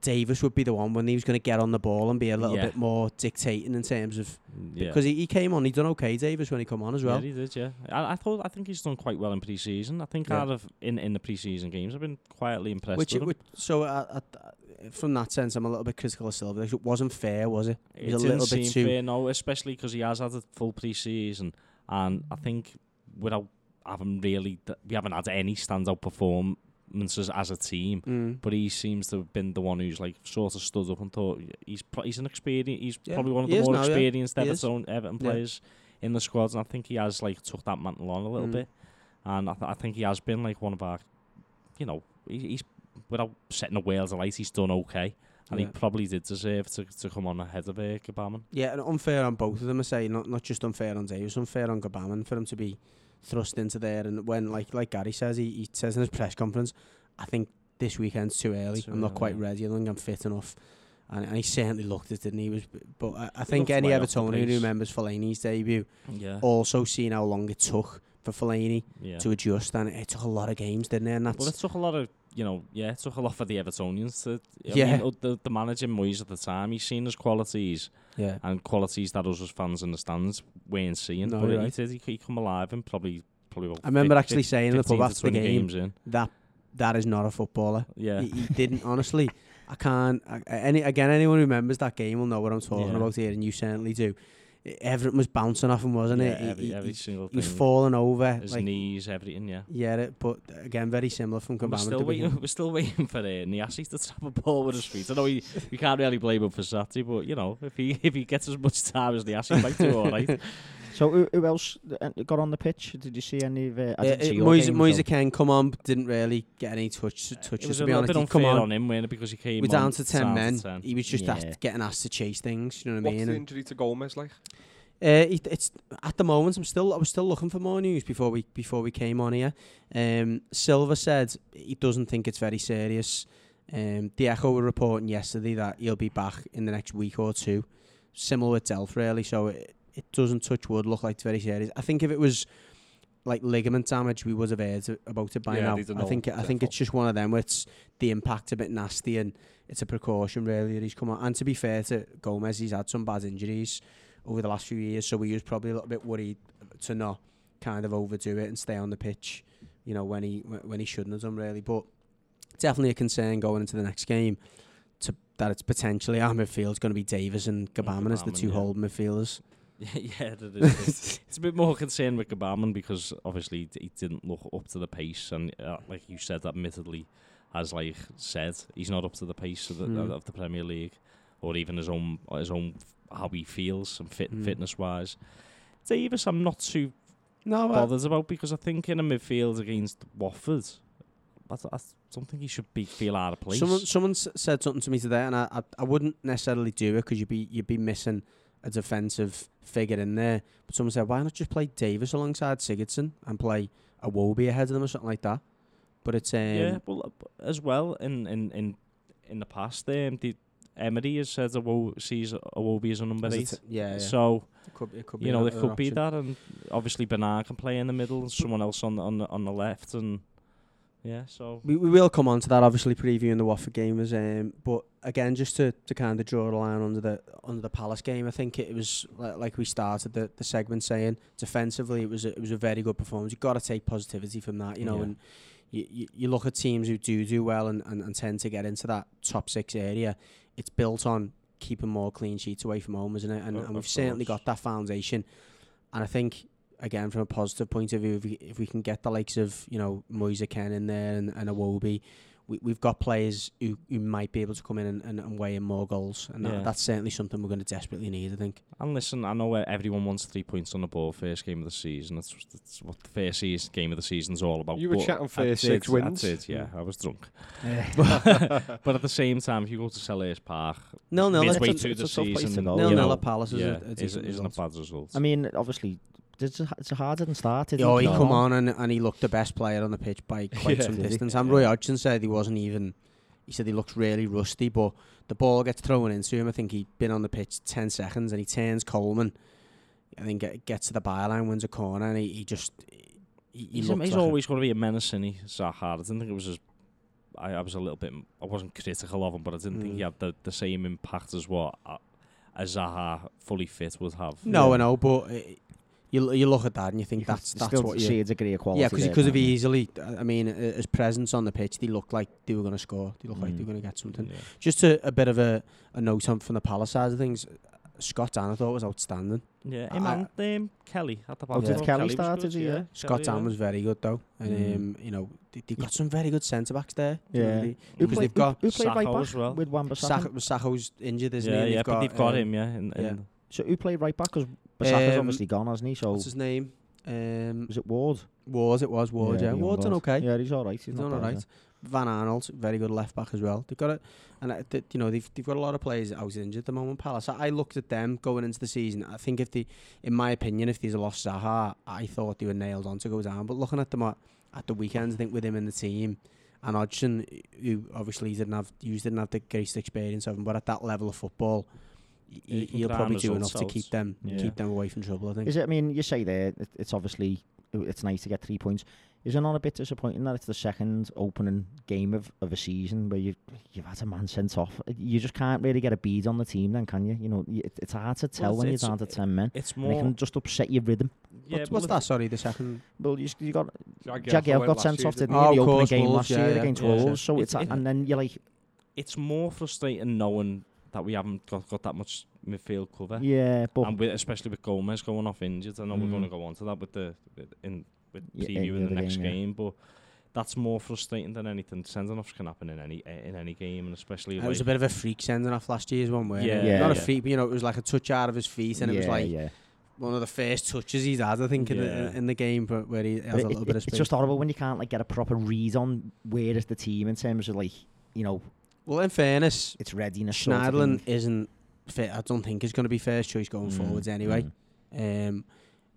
Davies would be the one when he was going to get on the ball and be a little Yeah. bit more dictating in terms of Yeah. because he, he came on, he done okay, Davies, when he come on as well. Yeah, he did. Yeah, I, I thought I think he's done quite well in pre-season. I think Yeah. out of in, in the pre-season games, I've been quietly impressed Which, with it, him. which so uh, uh, from that sense, I'm a little bit critical of Silva. It wasn't fair, was it? It was a little bit too- fair, no, especially because he has had a full pre-season, and I think without having really, we haven't had any standout performances as a team. Mm. But he seems to have been the one who's like sort of stood up and thought he's pro- he's an experienced. He's Yeah, probably one of he the more now, experienced He Everton. Everton Yeah. players in the squads, and I think he has like took that mantle on a little Mm. bit, and I, th- I think he has been like one of our, you know, he, he's without setting the whales alight, he's done okay, and Yeah. he probably did deserve to, to come on ahead of uh, Gbamin. Yeah, and unfair on both of them, I say. Not not just unfair on Davies, unfair on Gbamin for him to be thrust into there. And when, like like Gary says, he, he says in his press conference, I think this weekend's too early. Too I'm not early, quite ready. I don't think I'm fit enough. And, and he certainly looked it, didn't he? he was, but I, I think any way off the Evertonian who remembers Fellaini's debut Yeah, also seen how long it took for Fellaini yeah. to adjust, and it took a lot of games, didn't it? And that's Well, it took a lot of, you know, yeah, it took a lot for the Evertonians to. I Yeah. mean, the, the manager Moyes at the time, he's seen his qualities yeah, and qualities that us as fans in the stands weren't seeing. No, but you're he right. did. He, he come alive and probably, probably. I remember actually saying in the 15 pub after the game that that is not a footballer. Yeah, he, he didn't honestly. I can't. I, any again, anyone who remembers that game will know what I'm talking Yeah. about here, and you certainly do. Everything was bouncing off him, wasn't yeah, it? Every, he, every he- single he was falling over. His like, knees, everything. Yeah. yeah, it, but again, very similar from We're still waiting. We're still waiting for uh, Niasse to tap a ball with his feet. I know he, we can't really blame him for Saturday, but you know, if he if he gets as much time as Niasse, he might do all right. So who, who else uh, got on the pitch? Did you see any of uh, I Uh, didn't see your Moise, game, Moise so- Ken come on, but didn't really get any touch, it touches. was To a be little honest, bit come on. on him, weren't it? Because he came We're down to ten down men. 10. He was just Yeah. asked, getting asked to chase things. You know what I mean? What's mean? the injury to Gomes like? Uh, it, it's at the moment. I'm still. I was still looking for more news before we before we came on here. Um, Silva said he doesn't think it's very serious. Um, the Echo were reporting yesterday that he'll be back in the next week or two. Similar with Delph, really. So it, it doesn't touch wood look like it's very serious. I think if it was like ligament damage, we would have heard about it by Yeah, now. I think I think it's just one of them where it's the impact a bit nasty and it's a precaution really that he's come on. And to be fair to Gomes, he's had some bad injuries over the last few years, so we was probably a little bit worried to not kind of overdo it and stay on the pitch, you know, when he when he shouldn't have done really. But definitely a concern going into the next game to that it's potentially our midfield's going to be Davies and Gbamin as the two yeah. hold midfielders. yeah, that is, it's, a bit more concerned with Gbamin because obviously he didn't look up to the pace, and uh, like you said, admittedly, as like said, he's not up to the pace of the, Mm. of the Premier League, or even his own his own how he feels and fit Mm. fitness wise. Davies, I'm not too No, bothered about because I think in a midfield against Watford, I, I don't think he should be feel out of place. Someone someone s- said something to me today, and I I, I wouldn't necessarily do it because you'd be you'd be missing a defensive figure in there. But someone said, why not just play Davies alongside Sigurdsson and play Iwobi ahead of them or something like that? But it's um, yeah, well, uh, as well in in in in the past, um, the Emery has said Awo sees Iwobi as a number as eight. yeah, yeah. So it could, it could be you know there could be that, and obviously Bernard can play in the middle, and someone else on the on the, on the left, and yeah. So We, we will come on to that, obviously previewing the Watford game as um, but again, just to, to kind of draw a line under the under the Palace game, I think it was li- like we started the, the segment saying defensively it was a, it was a very good performance. You've got to take positivity from that, you know, Yeah. and you, you, you look at teams who do do well and, and, and tend to get into that top six area. It's built on keeping more clean sheets away from home, isn't it? And, Of- and we've of certainly got that foundation. And I think again from a positive point of view, if we, if we can get the likes of you know Moise Kean in there and, and Iwobi, we, we've got players who, who might be able to come in and, and, and weigh in more goals, and Yeah. that, that's certainly something we're going to desperately need. I think. and listen, I know where everyone wants three points on the ball first game of the season. That's, that's what the first season, game of the season's all about. You were but chatting I first did- six wins. I did, yeah. I was drunk. but, but at the same time, if you go to Selhurst Park, No, no, midway that's through it's the a tough place to season, go, nil you nil know, at Palace is yeah, a, a is, decent isn't a bad result. I mean, obviously, it's a, it's harder than started. Oh, he come on and, and he looked the best player on the pitch by quite Yeah. some Did he? distance. And Roy Hodgson said he wasn't even. He said he looks really rusty, but the ball gets thrown into him. I think he'd been on the pitch ten seconds, and he turns Coleman. I think get, gets to the byline, wins a corner, and he, he just. He, he he's he's like always going to be a menace, and he Zaha. I didn't think it was as. I, I was a little bit. I wasn't critical of him, but I didn't think he Mm. had the, the same impact as what uh, a Zaha fully fit would have. No, Yeah. I know, but uh, you you look at that and you think You that's that's still what see you. a degree of quality. Yeah, because because of can't easily, I mean, uh, his presence on the pitch, they looked like they were going to score. They looked like they Mm. were going to get something. Yeah. Just a, a bit of a, a note on from the Palace side of things. Scott Dann, I thought was outstanding. Yeah, I- him and um, Kelly at the back. Oh, did thought Kelly start, good, did he? Yeah. Scott Kelly, Dann yeah. was very good though, and Mm. um, you know they, they've got some very good centre backs there. Yeah. Really. Who, Because they've got who, who played right back as well. with Wan-Bissaka, Saka? Sako's injured, isn't yeah, he? Yeah, they've but got, they've got um, him, yeah. In, yeah. So who played right back? Because Bissaka's Um, obviously gone, hasn't he? So What's his name? Um, was it Ward? Ward, it was Ward, yeah. young Ward's done okay. Yeah, he's all right. He's, He's done all bad. Van Aanholt, very good left back as well. They've got it, and uh, you know they've they've got a lot of players out injured at the moment. Palace. I, I looked at them going into the season. I think if they, in my opinion, if have lost Zaha, I thought they were nailed on to go down. But looking at them at, at the weekends, I think with him in the team, and Hodgson, who obviously didn't have, you didn't have the greatest experience of him, but at that level of football, Yeah, he, he can he'll probably do results enough to keep them Yeah. keep them away from trouble. I think. Is it? I mean, you say there, it, it's obviously it's nice to get three points. Is it not a bit disappointing that it's the second opening game of, of a season where you've you've had a man sent off? You just can't really get a bead on the team, then, can you? You know, it, it's hard to tell it's- when you're it's- down to ten men. It's And it more. can just upset your rhythm. Yeah, what's what's that? Sorry, the second. Well, you, you got Jagielka Jagielka went got sent off, didn't didn't he? he? The Oh, opening course, game Wolves, last yeah, year yeah. against Yeah. Wolves. So It's- it's, it- and then you're like, It's more frustrating knowing that we haven't got, got that much midfield cover. yeah, but and with, especially with Gomes going off injured, I know we're going to Mm. go on to that with the with, in with Yeah, preview in in the the next game, yeah. game, but that's more frustrating than anything. Sending offs can happen in any in any game, and especially It was a bit of a freak sending off last year's one, where Yeah, Yeah, not a yeah. freak, but you know, it was like a touch out of his feet, and it was like yeah. one of the first touches he's had, I think, in, the, in the game, but where he has But a it- little it- bit of it's space. just horrible when you can't like get a proper read on where is the team in terms of like you know well, in fairness, its readiness. sort Schneiderlin isn't fit. I don't think is going to be first choice going Mm, forwards anyway. mm. Um,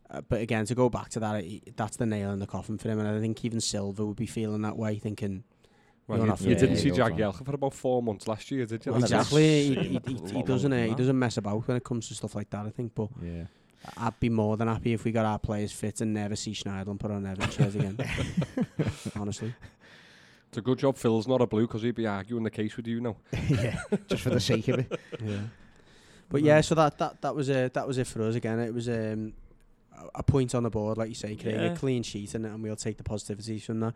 uh, but again, to go back to that, that's the nail in the coffin for him, and I think even Silva would be feeling that way, thinking Well, You're you, you didn't see you're. Jagielka for about four months last year, did you? Well, exactly. He, he, he, he doesn't. Uh, he doesn't mess about when it comes to stuff like that. I think, but Yeah. I'd be more than happy if we got our players fit and never see Schneiderlin put on Everton chairs again. Honestly, It's a good job Phil's not a blue because he'd be arguing the case with you now. yeah, just for the sake of it. yeah. But yeah, so that that that was uh, that was it for us again. It was um, a- a point on the board, like you say, Craig, Yeah. a clean sheet, and, and we'll take the positivities from that.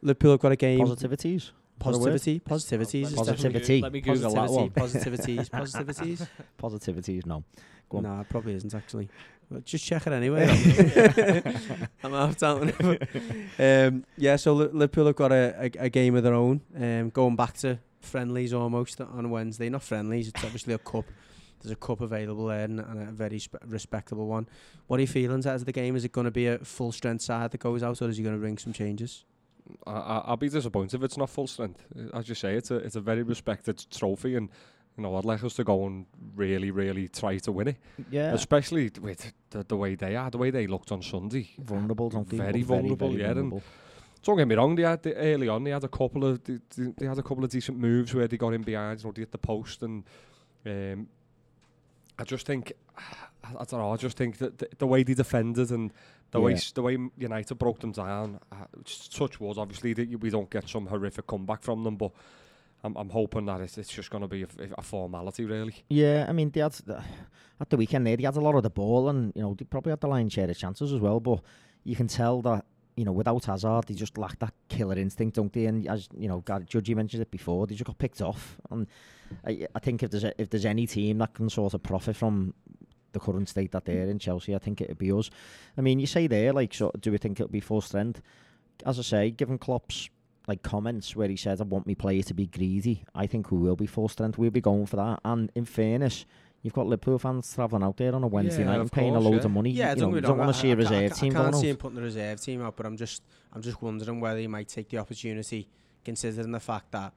Liverpool have got a game. Positivities. Positivity, positivities, is Positivity. Let me Google that positivity, one. positivities, positivities. Positivities. No. Go on. No, it probably isn't actually. But just check it anyway. I'm half down. um, yeah, so Li- Liverpool have got a, a, a game of their own. Um, going back to friendlies almost on Wednesday. Not friendlies. It's obviously a cup. There's a cup available there and, and a very spe- respectable one. What are your feelings as the game? Is it going to be a full strength side that goes out, or is he going to bring some changes? I, I'll be disappointed if it's not full strength. As you say, it's a it's a very respected trophy, and you know I'd like us to go and really, really try to win it. Yeah. Especially with the, the way they are, the way they looked on Sunday. vulnerable, don't they? Very Look vulnerable, yeah, and- Don't get me wrong, they had the, early on they had a couple of they, they- they had a couple of decent moves where they got in behind, you know, they hit the post, and um, I just think I, I don't know, I just think that the, the way they defended and the way Yeah. s- the way United broke them down, uh, s- was obviously that we don't get some horrific comeback from them, but. I'm, I'm hoping that it's, it's just going to be a, a formality, really. Yeah, I mean, they had at the weekend there, they had a lot of the ball, and you know they probably had the lion's share of chances as well. But you can tell that you know without Hazard, they just lacked that killer instinct, don't they? And as you know, Gary Judgy mentioned it before, they just got picked off. And I, I think if there's a, if there's any team that can sort of profit from the current state that they're in, Chelsea, I think it'd be us. I mean, you say there, like, so do we think it'll be full strength? As I say, given Klopp's like comments where he says, "I want me players to be greedy," I think we will be full strength. We'll be going for that. And in fairness, you've got Liverpool fans travelling out there on a Wednesday Yeah, night of and paying course, a load yeah. of money. Yeah, you don't know, get you me don't want to see a ca- I reserve ca- team I can't going see out. him putting the reserve team out, but I'm just I'm just wondering whether he might take the opportunity, considering the fact that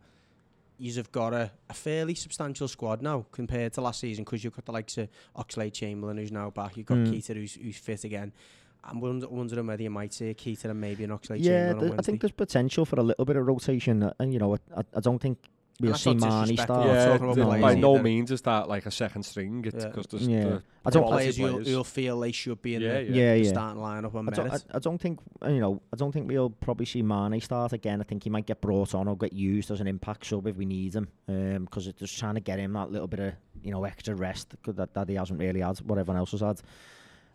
you've got a, a fairly substantial squad now compared to last season, because you've got the likes of Oxlade-Chamberlain who's now back, you've got Mm. Keita who's, who's fit again. I'm wonder- wondering whether you might see a Keita and maybe an Oxlade Yeah, Chamberlain on I think there's potential for a little bit of rotation, uh, and you know, I, I don't think we'll see Mane start. Yeah, talking about the- players by no either. means is that like a second string. It's Yeah. there's Yeah. the I don't- players you'll, players. you'll feel they should be in Yeah, the, yeah. Yeah, the yeah. starting lineup on I don't. I, I don't think you know. I don't think we'll probably see Mane start again. I think he might get brought on or get used as an impact sub if we need him, um, because it's just trying to get him that little bit of you know extra rest 'cause that, that he hasn't really had. What everyone else has had.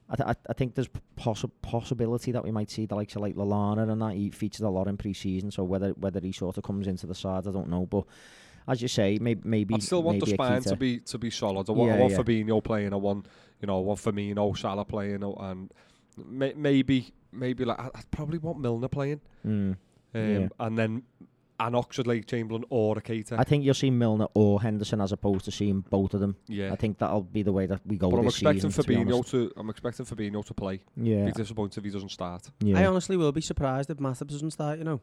I, th- I, think there's possi- possibility that we might see the likes of like Lallana and that he featured a lot in pre-season. So whether whether he sort of comes into the side, I don't know. But as you say, maybe maybe I still want the spine to be to be solid. I want, Yeah, I want yeah. Fabinho playing. I want you know I want Firmino, Salah playing, uh, and may, maybe maybe like I, I'd probably want Milner playing, Mm. um, Yeah. and then an Oxlade-Chamberlain or a Keita. I think you'll see Milner or Henderson as opposed to seeing both of them. yeah. I think that'll be the way that we go but I'm expecting season. to be Fabinho honest. to, I'm expecting Fabinho to play. Yeah, Be disappointed if he doesn't start. yeah. I honestly will be surprised if Matip doesn't start. You know.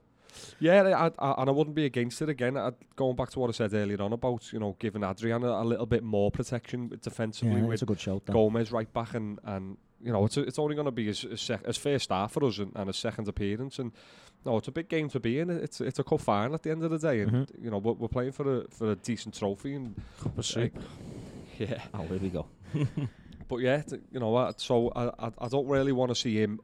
Yeah, I, I, and I wouldn't be against it again. i going back to what I said earlier on about you know giving Adrian a, a little bit more protection defensively yeah, with it's a good shout. Then. Gomez right back and and you know it's it's only going to be his his, sec- his first start for us and, and his second appearance and no it's a big game to be in it's it's a cup final at the end of the day and Mhm. you know we're, we're playing for a for a decent trophy and Cup of soup. yeah Oh, there we go. but yeah t- you know what so I I, I don't really want to see him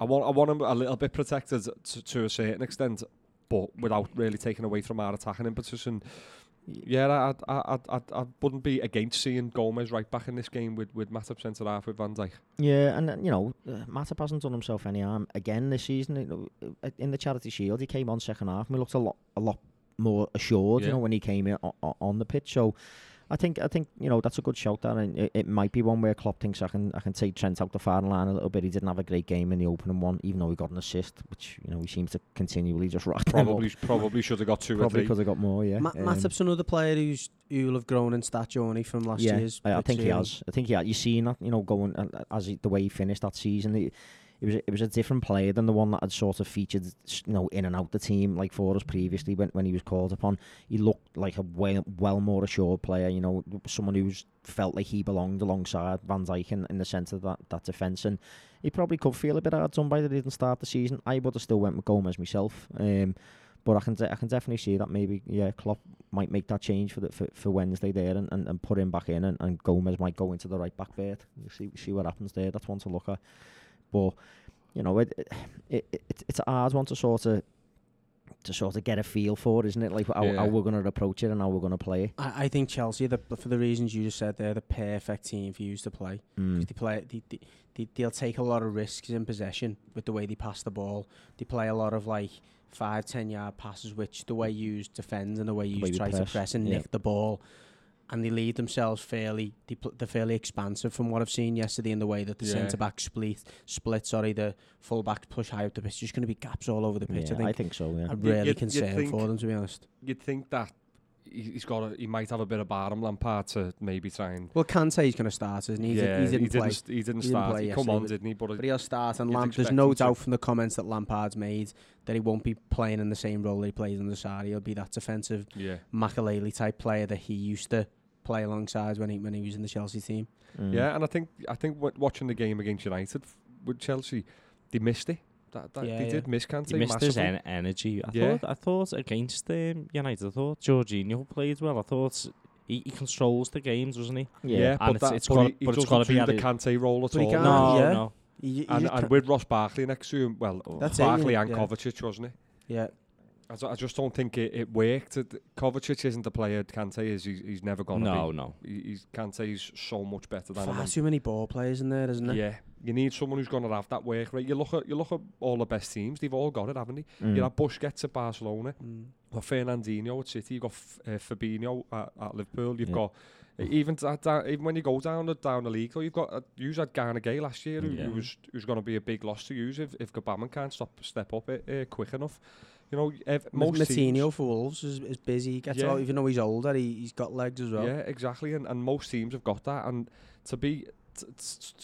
I want I want him a little bit protected to, to a certain extent but without really taking away from our attacking impetus and yeah, I, I, I, I, I wouldn't be against seeing Gomez right back in this game with, with Matip centre half with Van Dijk. Yeah, and uh, you know, uh, Matip hasn't done himself any harm again this season. Uh, in the Charity Shield, he came on second half. and he looked a lot, a lot more assured. You know, when he came in on, on the pitch. So, I think, I think you know, that's a good shout. There, and it, it might be one where Klopp thinks I can, I can take Trent out the far line a little bit. He didn't have a great game in the opening one, even though he got an assist, which you know he seems to continually just rack them up. Probably probably should have got two Probably or because three. I got more. Yeah, Ma- Um, Matip's another player who's who'll have grown in stature only from last yeah, year's. I, I think he has. I think he has. You seen that, you know, going uh, as he, the way he finished that season. It, it was a- it was a different player than the one that had sort of featured, you know, in and out the team like for us previously when when he was called upon. He looked like a well, well more assured player. You know, someone who's felt like he belonged alongside Van Dijk in, in the centre of that that defence, and he probably could feel a bit hard done by that he didn't start the season. I would have still went with Gomez myself. Um, but I can de- I can definitely see that maybe yeah Klopp might make that change for the for, for Wednesday there and, and, and put him back in and, and Gomez might go into the right back. We'll see see what happens there. That's one to look at. But you know it, it, it, it it's a hard one to sort of to sort of get a feel for, isn't it? Like how, Yeah. how we're going to approach it and how we're going to play it. I, I think Chelsea, the, for the reasons you just said, they're the perfect team for you to play. 'Cause Mm. They play. They, they, they, they'll take a lot of risks in possession with the way they pass the ball. They play a lot of like five, ten yard passes, which the way you defend and the way you way we try to press, press and yeah. nick the ball. And they lead themselves fairly. They pl- they're fairly expansive from what I've seen yesterday in the way that the Yeah. centre back split, split. Sorry, the full back push high up the pitch. There's going to be gaps all over the pitch. Yeah, I think. I think so. Yeah. I'm really you'd- you'd concerned think- for them, to be honest. You'd think that he- he's got a, he might have a bit of Barham Lampard to maybe try and Well, Kante he's going to start, isn't he? He, yeah, did, he didn't he play. didn't, st- he didn't He didn't start. play he come on, but- didn't he? But, But he'll start, and You'd Lamp, there's no him to. doubt from the comments that Lampard's made that he won't be playing in the same role that he plays under Sarri. He'll be that defensive yeah, Makelele type player that he used to play alongside when he when he was in the Chelsea team. Mm. yeah, and I think I think w- watching the game against United f- with Chelsea, they missed it. That, that Yeah, they yeah. did miss Kante He missed his massively. en- energy. I Yeah. thought. I thought against um, United. I thought Jorginho played well. I thought he, he controls the games, doesn't he? Yeah, Yeah. And but, it's- that, it's but gotta- he, he but it's doesn't gotta be the it. Kante role at But he all. can't, No, yeah. no. You, you And, and with Ross Barkley next to him, well, That's it, Barkley yeah, and yeah. Kovacic, wasn't it? yeah, I, I just don't think it, it worked. It- Kovacic isn't the player Kante is. He's, he's never gonna No, be. no. He, he's Kante's so much better than him. far and- too many ball players in there, isn't there? Yeah, you need someone who's going to have that work rate. You look at you look at all the best teams; they've all got it, haven't they? Mm. You have Busquets at Barcelona, Mm. you've got Fernandinho at City, you've got F- uh, Fabinho at, at Liverpool, you've Yeah. got uh, even to that, even when you go down the down the league, though, you've got uh, you had Gana Gueye last year, who, Yeah. who was who's going to be a big loss to use if if Gbamin can't stop step up uh, uh, quick enough. You know, ev- most Moutinho teams, for Wolves is, is busy. He gets Yeah. out, even though he's older, he, he's got legs as well. Yeah, exactly, and, and most teams have got that, and to be t- t-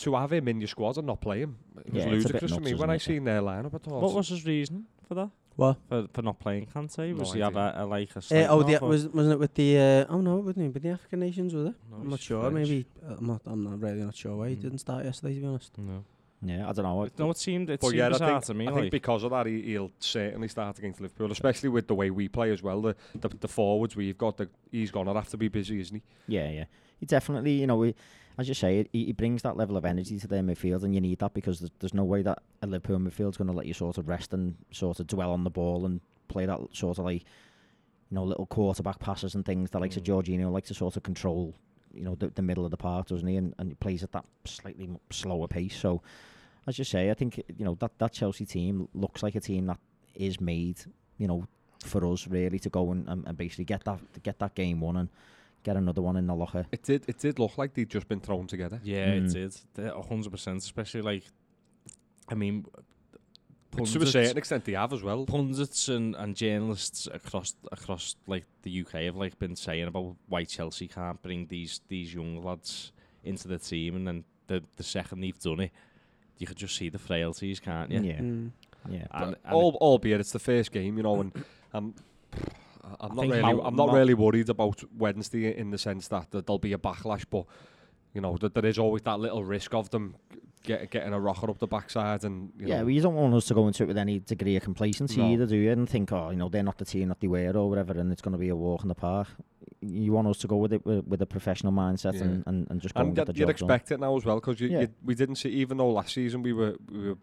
to have him in your squad and not play him it was Yeah, it's a bit ludicrous for me. isn't When I it? seen their lineup, I thought, What was his reason for that? What? For, for not playing Kante? No Was he have idea. a, a like a Uh, oh, the, knock or- was wasn't it with the? Uh, oh no, it wasn't with the African nations, was it? No, I'm not sure. French. Maybe uh, I'm not. I'm not really not sure why he Mm. didn't start yesterday. To be honest. No. Yeah, I don't know. No, it seemed it But seemed yeah, I bizarre think, to me. I think because of that, he, he'll certainly start against Liverpool, especially with the way we play as well. The the, the forwards we've got, the, he's gonna have to be busy, isn't he? Yeah, yeah. He definitely, you know, he, as you say, he, he brings that level of energy to their midfield, and you need that because there's, there's no way that a Liverpool midfield's going to let you sort of rest and sort of dwell on the ball and play that sort of like, you know, little quarterback passes and things that likes of Mm. Jorginho like to sort of control, you know, the, the middle of the park, doesn't he? And, and he plays at that slightly slower pace. So, as you say, I think you know that that Chelsea team looks like a team that is made, you know, for us really to go and, and, and basically get that get that game won and get another one in the locker. It did. It did look like they'd just been thrown together. Yeah, Mm. it did. A hundred percent. Especially like, I mean, to a pundits, certain extent, they have as well. pundits and, and journalists across across like the UK have like been saying about why Chelsea can't bring these these young lads into the team, and then the the second they've done it, you could just see the frailties, can't you? Yeah, Mm. yeah. And, and Al albeit it's the first game, you know, and I'm, I'm not really, I'm not really worried about Wednesday in the sense that, that there'll be a backlash, but you know, that there is always that little risk of them get, getting a rocker up the backside, and you yeah, know, well, you don't want us to go into it with any degree of complacency No. either, do you? And think, oh, you know, they're not the team that they were or whatever, and it's going to be a walk in the park. You want us to go with it with, with a professional mindset Yeah. and, and, and just go and, and get the you'd, you'd job done. expect it now as well because you, Yeah. you, we didn't see even though last season we were we were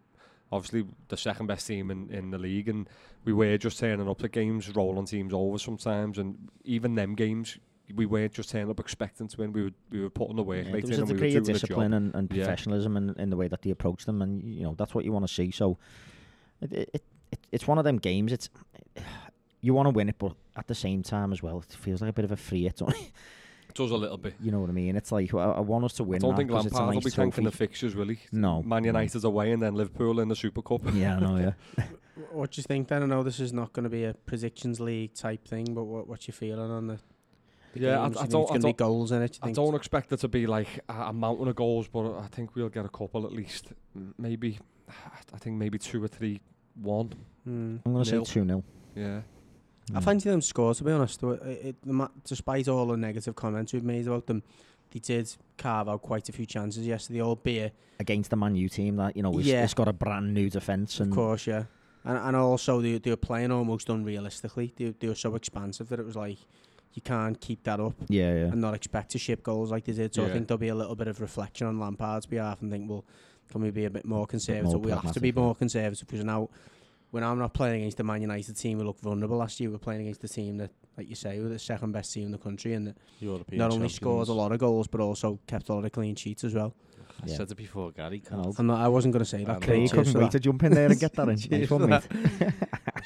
obviously the second best team in, in the league and we were just turning up to games rolling teams over sometimes and even them games we weren't just turning up expecting to win we were we were putting the work Yeah, there was in a we degree doing of discipline and, and Yeah. professionalism in, in the way that they approach them, and you know that's what you want to see. So it, it, it, it it's one of them games. It's you want to win it, but at the same time as well, it feels like a bit of a free hit. it does a little bit you know what I mean? It's like I, I want us to win. I win. don't that think 'cause it's a Lampard will be thanking the fixtures will he No, Man no. United's away and then Liverpool in the Super Cup Yeah, I know. Yeah. What do you think then? I know this is not going to be a predictions league type thing, but what what's your feeling on the, the yeah I, games? I Do you think don't it's going to be don't, goals in it. I think? don't expect it to be like a, a mountain of goals but I think we'll get a couple at least maybe I think maybe two or three one Mm. I'm going to say 2 0. yeah I hmm. fancy them score, to be honest. It, it, despite all the negative comments we've made about them, they did carve out quite a few chances yesterday, albeit, Against the Man U team that, you know, it's, Yeah. it's got a brand new defence. of and course, yeah. And, and also, they, they were playing almost unrealistically. They, they were so expansive that it was like, you can't keep that up Yeah, yeah. and not expect to ship goals like they did. So I think there'll be a little bit of reflection on Lampard's behalf and think, well, can we be a bit more conservative? more we'll have to be more conservative because now, we're now not playing against the Man United team, we look vulnerable. Last year, we were playing against the team that, like you say, were the second best team in the country and that European not only scored a lot of goals, but also kept a lot of clean sheets as well. I Yeah. said it before, Gary. I know. Oh. I'm not, I wasn't going to say that. know. Craig Cheers couldn't wait to jump in there and get that in. Cheers nice for one, that. mate.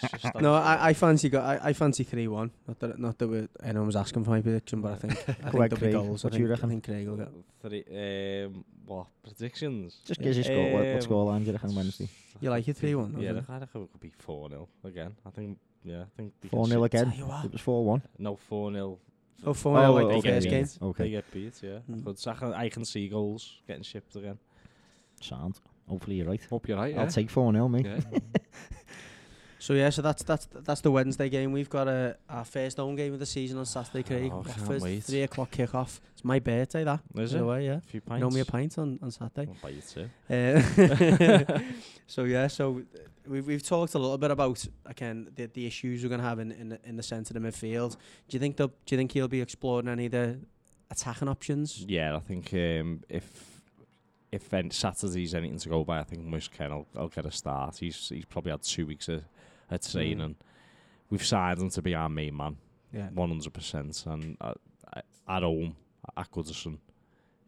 It's just No, I, I fancy go, I, I fancy three one. Not that not that we, anyone was asking for my prediction, but I think I think ahead, there'll be Craig. goals. I What do you think, I think Craig will get. Three, um, what predictions? Just gives you score. What, what Um, score line do you reckon Wednesday? You like it three one? Yeah, I reckon it could be four 0 again. I think. Yeah, I think. they 4 0 again. Tell you what. It was 4 1. No four 0 Oh, four nil like the okay, first yeah. game. They get beat. Yeah, Mm. but I can, I can see goals getting shipped again. Sound. Hopefully you're right. hope you're right I'll take 4 0, mate. yeah. So yeah, so that's that's that's the Wednesday game. We've got a our first home game of the season on Saturday, Craig. Oh, can't Watford, wait. three o'clock kick off. It's my birthday, that. Is it? way, yeah. A few pints. know me a pint on, on Saturday. I'll buy you two. Uh, so yeah, so we've we've talked a little bit about again the, the issues we're gonna have in in the, in the centre of the midfield. Do you think do you think he'll be exploring any of the attacking options? Yeah, I think um, if if Saturday's anything to go by, I think Mushken will, will get a start. He's he's probably had two weeks of, of training. We've signed him to be our main man, Yeah. one hundred percent, and uh, at home at Goodison.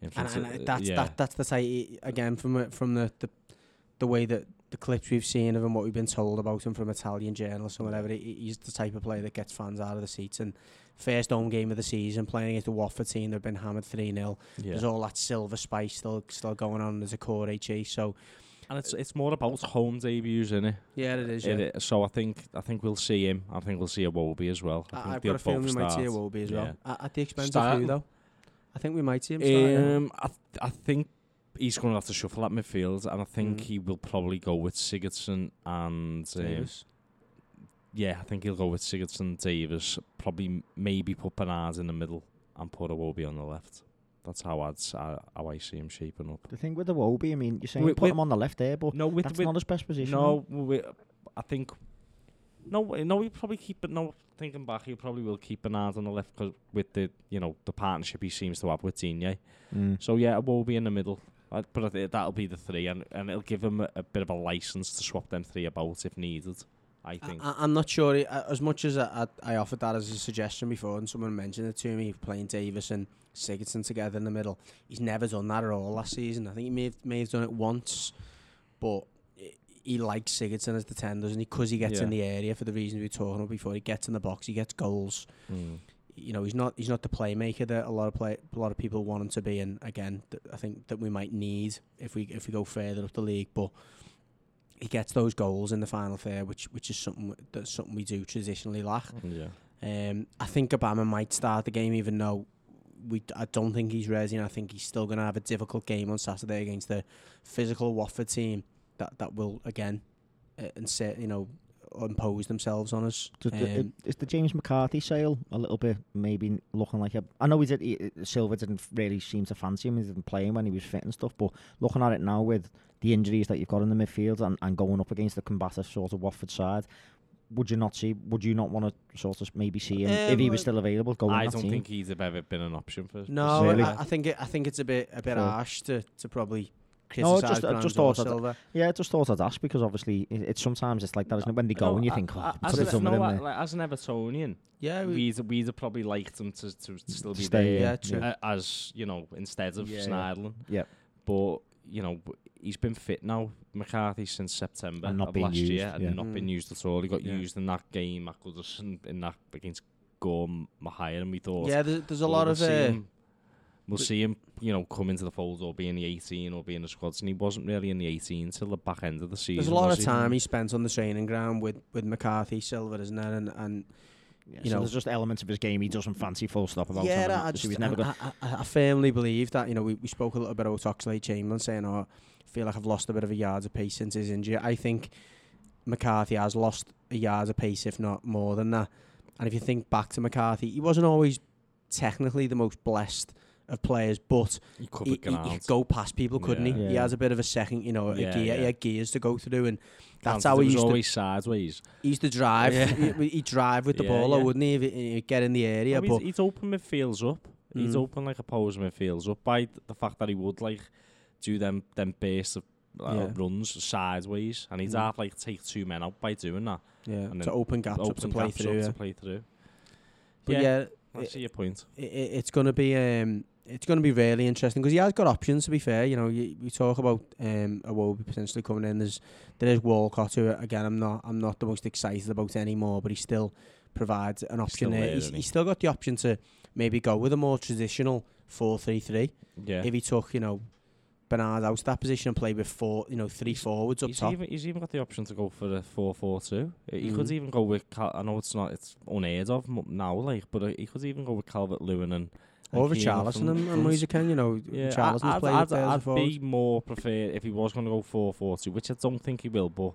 In And, and of- that's yeah. that that's the type again from uh, from the, the the way that the clips we've seen of him, what we've been told about him from Italian journalists and whatever. He's the type of player that gets fans out of the seats. And first home game of the season, playing against the Watford team, they've been hammered three 0 yeah. There's all that silver spice still still going on. There's a core HE. So and it's it's more about home debuts, isn't it? yeah, it is. Yeah. It so I think I think we'll see him. I think we'll see Iwobi as well. I I, think I've got a feeling we might see a. Wobie as Yeah. well. At, at the expense of who though? I think we might see him. Um, I, th- I think he's going to have to shuffle at midfield, and I think Mm. he will probably go with Sigurdsson and um, Davies. yeah, I think he'll go with Sigurdsson, Davies, probably maybe put Bernard in the middle and put Iwobi on the left. That's how I'd s- uh, how I see him shaping up. The thing with the Wobie, I mean, you're saying With- put with- him on the left there, but No, with, that's with not his best position. no, we, I think no, no, he'll probably keep it. No, thinking back, he probably will keep Bernard on the left 'cause with the you know the partnership he seems to have with Digne. Mm. So yeah, Iwobi in the middle. Uh, But I think that'll be the three, and, and it'll give him a, a bit of a license to swap them three about if needed. I think. I, I'm not sure. he- uh, As much as I, I, I offered that as a suggestion before, and someone mentioned it to me, playing Davies and Sigurdsson together in the middle, he's never done that at all last season. I think he may have, may have done it once, but he- likes Sigurdsson as the 10, doesn't he? Because he gets in the area for the reasons we were talking about before. He gets in the box, he gets goals. Mm. You know, he's not he's not the playmaker that a lot of play a lot of people want him to be. And again, th- I think that we might need if we if we go further up the league, but. he gets those goals in the final third, which which is something that's something we do traditionally lack. Yeah. Um, I think Gbamin might start the game, even though we I don't think he's ready, and I think he's still going to have a difficult game on Saturday against the physical Watford team that that will again uh, and say you know impose themselves on us. Does the, Um, is the James McCarthy sale a little bit maybe looking like a? I know he did. He, Silva didn't really seem to fancy him. He didn't play him when he was fit and stuff. But looking at it now with the injuries that you've got in the midfield and, and going up against the combative sort of Watford side, would you not see? Would you not want to sort of maybe see him if he was Um, still available? Go in I don't team? think he's ever been an option for. for no, Really? I, I think it, I think it's a bit a bit Fair. harsh to, to probably No, just- I just or thought that- Silva. Yeah, I just thought I'd ask because obviously it, it's sometimes it's like that, isn't it? When they go No, and you I- think, oh, I- could as, have an, no, him I- there. like, as an Evertonian, Yeah, we, we'd, we'd have probably liked him to, to still be Stay, there. yeah, true. uh, as you know, instead of Yeah, yeah. Schneiderlin. But you know, w- he's been fit now, McCarthy, since September And not of last used, year, and yeah. not Mm. been used at all. He got Yeah. used in that game at Goodison in that against Gor Mahia, and we thought, yeah. There's, there's a well, lot we'll of see uh, him, we'll see him, you know, come into the fold or be in the 18 or be in the squads, and he wasn't really in the 18 till the back end of the season. there's a lot of time he spent on the training ground with, with McCarthy, Silva, isn't there? And and Yeah, you so know- there's just elements of his game he doesn't fancy full stop about. yeah, him, I, just, he's never I. I, I- firmly believe that. You know, we, we spoke a little bit about Oxlade Chamberlain saying, "Oh, I feel like I've lost a bit of a yard of pace since his injury." I think McCarthy has lost a yard of pace, if not more than that. And if you think back to McCarthy, he wasn't always technically the most blessed of players, but He he, he, he could go past people, couldn't Yeah. he? He has a bit of a second, you know, a Yeah, gear. He had gears to go through, and that's Granted, how it he was used to always sideways. he used to drive. Yeah. he, he'd drive with the Yeah, ball, though, yeah. wouldn't he? If he, he'd get in the area, No, but he's, he's open midfields up. He's Mm. open like opposing midfields up by the fact that he would like do them them bursts of uh, Yeah. runs sideways, and he'd Mm. have like take two men out by doing that. yeah, and to then open gaps up to play gaps through. up Yeah. to play through. But Yeah, yeah, I it- see your point. i i- it's going to be um, it's going to be really interesting because he has got options. To be fair, you know, you, we talk about um, Iwobi potentially coming in. There's there is Walcott who again I'm not I'm not the most excited about anymore, but he still provides an option still there. there, he's, he? he's still got the option to maybe go with a more traditional four three three Yeah. if he took you know Bernard out of that position and play with four you know three forwards up He's top. even, he's even got the option to go for a 4-4-2. He could Mhm. even go with. Cal- I know it's not. It's unheard of m- now, like, but uh, he could even go with Calvert Lewin and. Or and Kean up Richarlison front- and, and. Moise Kean, you know, Yeah, I'd, played I'd, a I'd be more preferred if he was going to go 4 4 2, which I don't think he will, but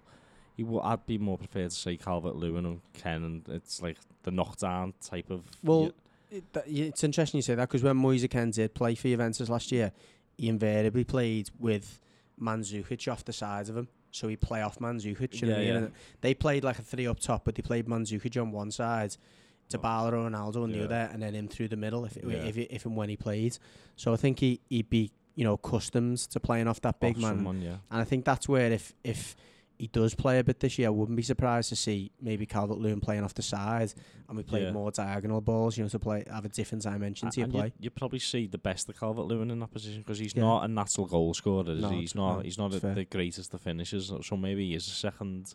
he will, I'd be more prepared to say Calvert Lewin and Kean, and it's like the knockdown type of. Well, it, that, it's interesting you say that because when Moise Kean did play for Juventus last year, he invariably played with Mandzukic off the sides of him. So he play off Mandzukic. You know what I Yeah, yeah. They played like a three up top, but they played Mandzukic on one side, Dybala or Ronaldo on the other, and then him through the middle if, Yeah. if, if, and when he played. So I think he, he'd be, you know, accustomed to playing off that big off man. Someone, yeah. And I think that's where if if he does play a bit this year, I wouldn't be surprised to see maybe Calvert Lewin playing off the side and we play Yeah. more diagonal balls, you know, to play have a different dimension to your play. You, you probably see the best of Calvert Lewin in that position because he's Yeah. not a natural goal scorer. Is No, he? He's not. no, he's not a, the greatest of finishers. so- So maybe he's a second,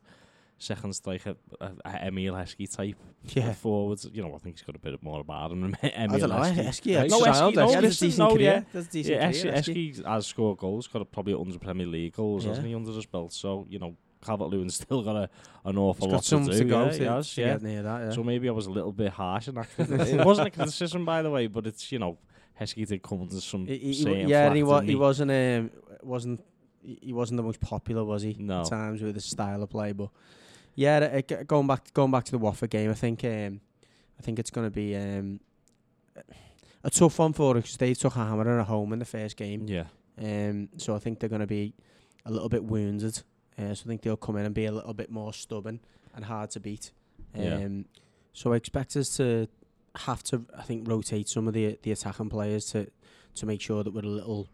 second striker, a, a Emile Heskey type Yeah. forwards. You know, I think he's got a bit more about him than I don't know. Heskey. Right. No, Heskey, no, yeah, decent no, career. yeah. That's decent Yeah, career. Esky has scored goals, got a, probably 100 Premier League goals, hasn't Yeah. he, under his belt? So, you know, Calvert Lewin's still got a, an awful lot to to, do. go yeah, to, he has, to yeah. that. Yeah. So maybe I was a little bit harsh in that. it wasn't a criticism, by the way, but it's, you know, Heskey did come under some He- he- he yeah, and he, wa- didn't he wasn't um, wasn't he he wasn't the most popular, was he? No. At times with his style of play, but yeah, uh, going back going back to the Watford game, I think um, I think it's going to be um, a tough one for us because they took a hammer at home in the first game. Yeah. Um, so I think they're going to be a little bit wounded. Uh, so I think they'll come in and be a little bit more stubborn and hard to beat. Um, Yeah. So I expect us to have to, I think, rotate some of the the attacking players to to make sure that we're a little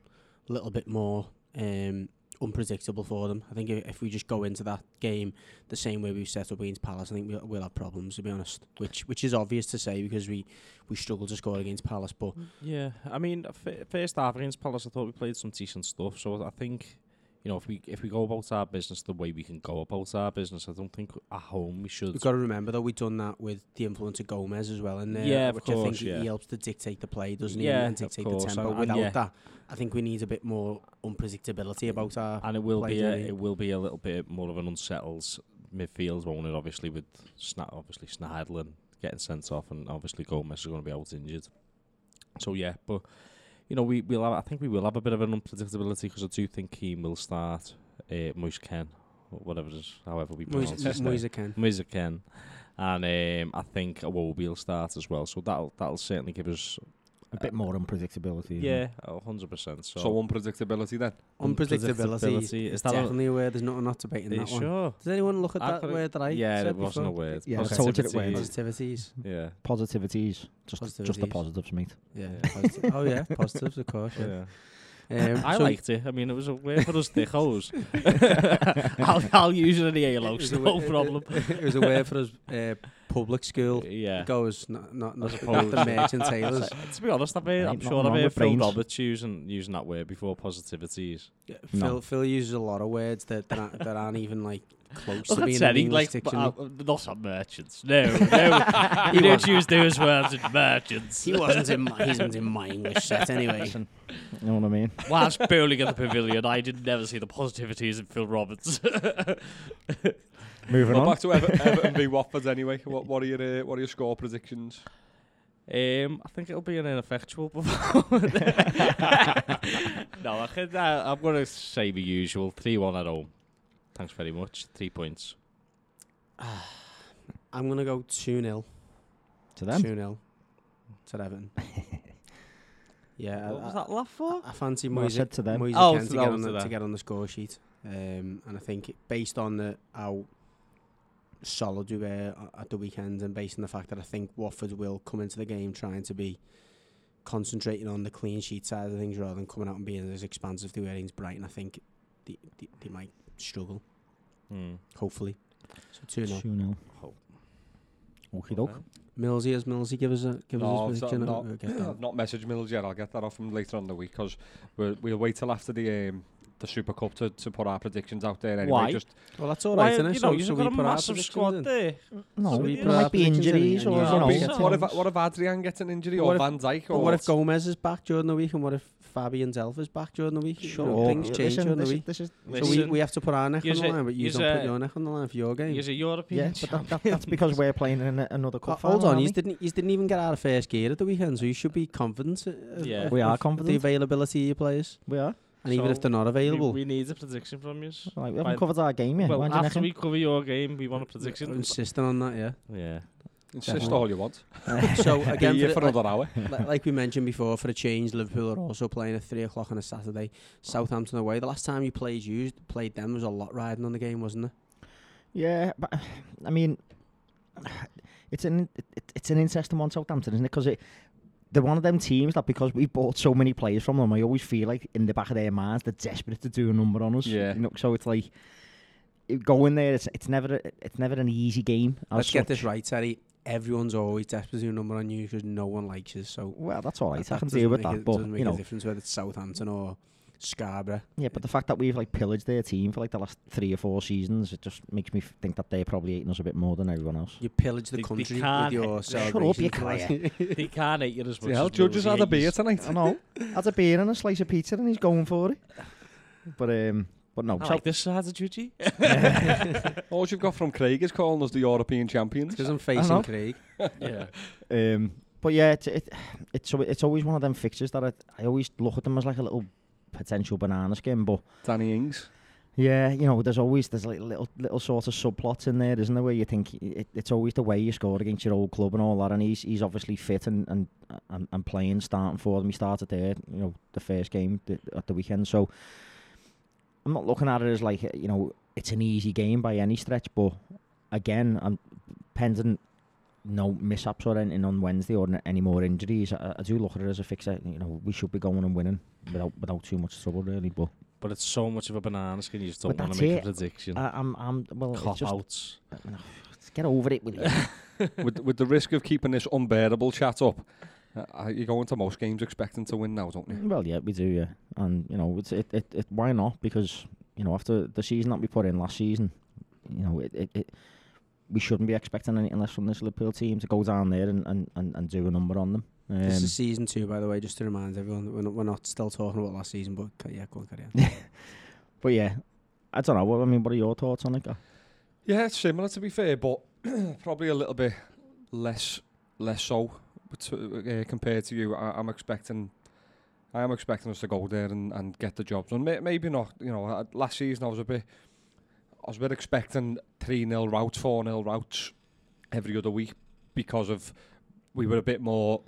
little bit more um, unpredictable for them. I think if, if we just go into that game the same way we've set up against Palace, I think we'll, we'll have problems to be honest. Which which is obvious to say because we we struggle to score against Palace, but Yeah, I mean, f- first half against Palace, I thought we played some decent stuff. So I think, you know, if we if we go about our business the way we can go about our business, I don't think at home we should. We've got to remember that we've done that with the influence of Gomes as well in there, Yeah, of which I think he- yeah. he helps to dictate the play, doesn't he? Yeah, and of dictate course, the tempo. and- and Without yeah. that, I think we need a bit more unpredictability about our. and it will play, be a, it will be a little bit more of an unsettled midfield, won't it? Obviously with Sna- obviously Schneiderlin getting sent off, and obviously Gomes is going to be out injured. So yeah, but you know we will have, I think we will have a bit of an unpredictability because I do think Kean will start uh, Moise Kean, whatever it is, however we pronounce Moise name. Moise Kean. Moise Kean. And um, I think a will start as well, so that'll that'll certainly give us A bit more unpredictability. yeah, a hundred percent. So, So unpredictability then. Unpredictability Unpredictability, is is that definitely a word. There's not not debating Are you that one. sure? Does anyone look at I that could've- word that I yeah, said it wasn't before? a word. Yeah, I told you it Positivity. Positivities. Yeah. Positivities. Just, just the positives, mate. Yeah. Yeah. positive. oh yeah, positives of course. Yeah. Yeah. Um, I so liked it. I mean, it was a way for us dickos. I'll, I'll use it in the it ALO, no wa- it- problem. It, was a way for us uh, public school Yeah. goes, not not, not, not the merchant tailors. to be honest, I've heard, I'm sure I've heard Phil brains. Roberts using, using that word before, positivities. Yeah, No. Phil Phil uses a lot of words that that aren't, that aren't even like close Look to at being in Teddy, English like, dictionary. uh, not on merchants. No, no. you don't use those words in merchants. he wasn't in my, he wasn't in my English set anyway. Listen, you know what I mean? Whilst bowling at the pavilion, I did never see the positivities in Phil Roberts. Moving Well, on. back to Ever- Everton v Watford anyway. What, what are your uh, what are your score predictions? Um, I think it'll be an ineffectual performance. no, I think uh, I'm going to say the usual 3 1 at home. Thanks very much. Three points. I'm gonna go two 0 To them. Two 0 to Everton. yeah, what I, was that laugh for? I fancy Well, I Moise, said to them. Moise Oh, Kean to to get that on was the, to to get on the score sheet. Um, and I think based on the how solid we were a- at the weekend, and based on the fact that I think Watford will come into the game trying to be concentrating on the clean sheet side of things rather than coming out and being as expansive as they were against Brighton, I think they, they, they might struggle. Hmm. Hopefully, so two 0 2 0. Hope. Okie doke. Millsy, has Millsy give us a give No, us so a prediction? not- We'll get that. I've not messaged Mills yet. I'll get that off him later on in the week because we'll, we'll wait till after the um, the Super Cup to, to put our predictions out there anyway. Why? Just Well, that's all right, Why, right, innit? you So, know, so you've we got a put massive squad in. there. No, So there we put might be predictions in injuries or, you you know. what if what if Adrian gets an injury But or if- Van Dijk But or what if Gomez is back during the week, and what if Fabian is back during the week? You know, Sure. things change Listen, during the this, week. this is, So we, we have to put our neck on the line, but you don't a- put your neck on the line for your game. He's a European yeah, but that, that, that's because we're playing in a, another Uh, cup hold on, you didn't you didn't even get out of first gear at the weekend, so you should be confident. Of, Yeah. of- We are confident. The availability of your players, We are. and even if they're not available, We, we need a prediction from you. Right, we haven't Fine. covered our game yet. Well, after we cover your game, we want a prediction. insisting on that, yeah. Yeah. Insist Definitely. all you want? so again, here for, for the- like, another hour. like we mentioned before, for a change, Liverpool are also playing at three o'clock on a Saturday. Southampton away. The last time you played you played them was a lot riding on the game, wasn't it? Yeah, but I mean, it's an it, it- it's an interesting one, Southampton, isn't it? Because it they're one of them teams that because we bought so many players from them, I always feel like in the back of their minds they're desperate to do a number on us. Yeah. You know, so it's like it- going there. It's it's never a, it's never an easy game. Let's get this right, Terry. Everyone's always desperate to do a number on you because no one likes you. So Well, that's all right. that I can doesn't deal with that. it- But doesn't make you a know, difference whether it's Southampton or Scarborough. yeah. But the fact that we've like pillaged their team for like the last three or four seasons, it just makes me think that they're probably hating us a bit more than everyone else. You pillage the They- they country with can't- your Shut up, you for quiet. he can't hate you as much The hell, as Judge has had a hates beer you. tonight. I know. Has a beer and a slice of pizza, and he's going for it. But um, but no. I like this side of Juji. All you've got from Craig is calling us the European champions. Because I'm facing Craig. yeah. Um, but yeah, it's it, it's it's always one of them fixtures that I, I always look at them as like a little potential banana skin. But Danny Ings. yeah, you know, there's always there's like little little sort of subplots in there, isn't there? Where you think it, it's always the way you scored against your old club and all that, and he's he's obviously fit and and and, and playing, starting for them. He started there, you know, the first game th- at the weekend. So I'm not looking at it as like you know it's an easy game by any stretch, but again, I'm pending no mishaps or anything on Wednesday or n- any more injuries. I, I do look at it as a fixer. You know, we should be going and winning without without too much trouble, really. But But it's so much of a banana skin, you just don't want to make it. a prediction. I, I'm I'm well, it's Cop just outs. get over it, will you? with, with the risk of keeping this unbearable chat up, uh, you go into most games expecting to win now, don't you? well, yeah, we do, yeah, and you know, it's it, it, it why not? Because you know, after the season that we put in last season, you know, it, it, it we shouldn't be expecting anything less from this Liverpool team to go down there and, and, and, and do a number on them. Um, This is season two, by the way, just to remind everyone. We're not, we're not still talking about last season, but yeah, go on, carry on. but yeah, I don't know. What I mean, what are your thoughts on it? Gav? Yeah, it's similar to be fair, but probably a little bit less less so to, uh, compared to you. I, I'm expecting. I am expecting us to go there and, and get the job done. May, maybe not. You know, uh, last season I was a bit, I was a bit expecting three 0 routes, four 0 routes every other week because of we were a bit more,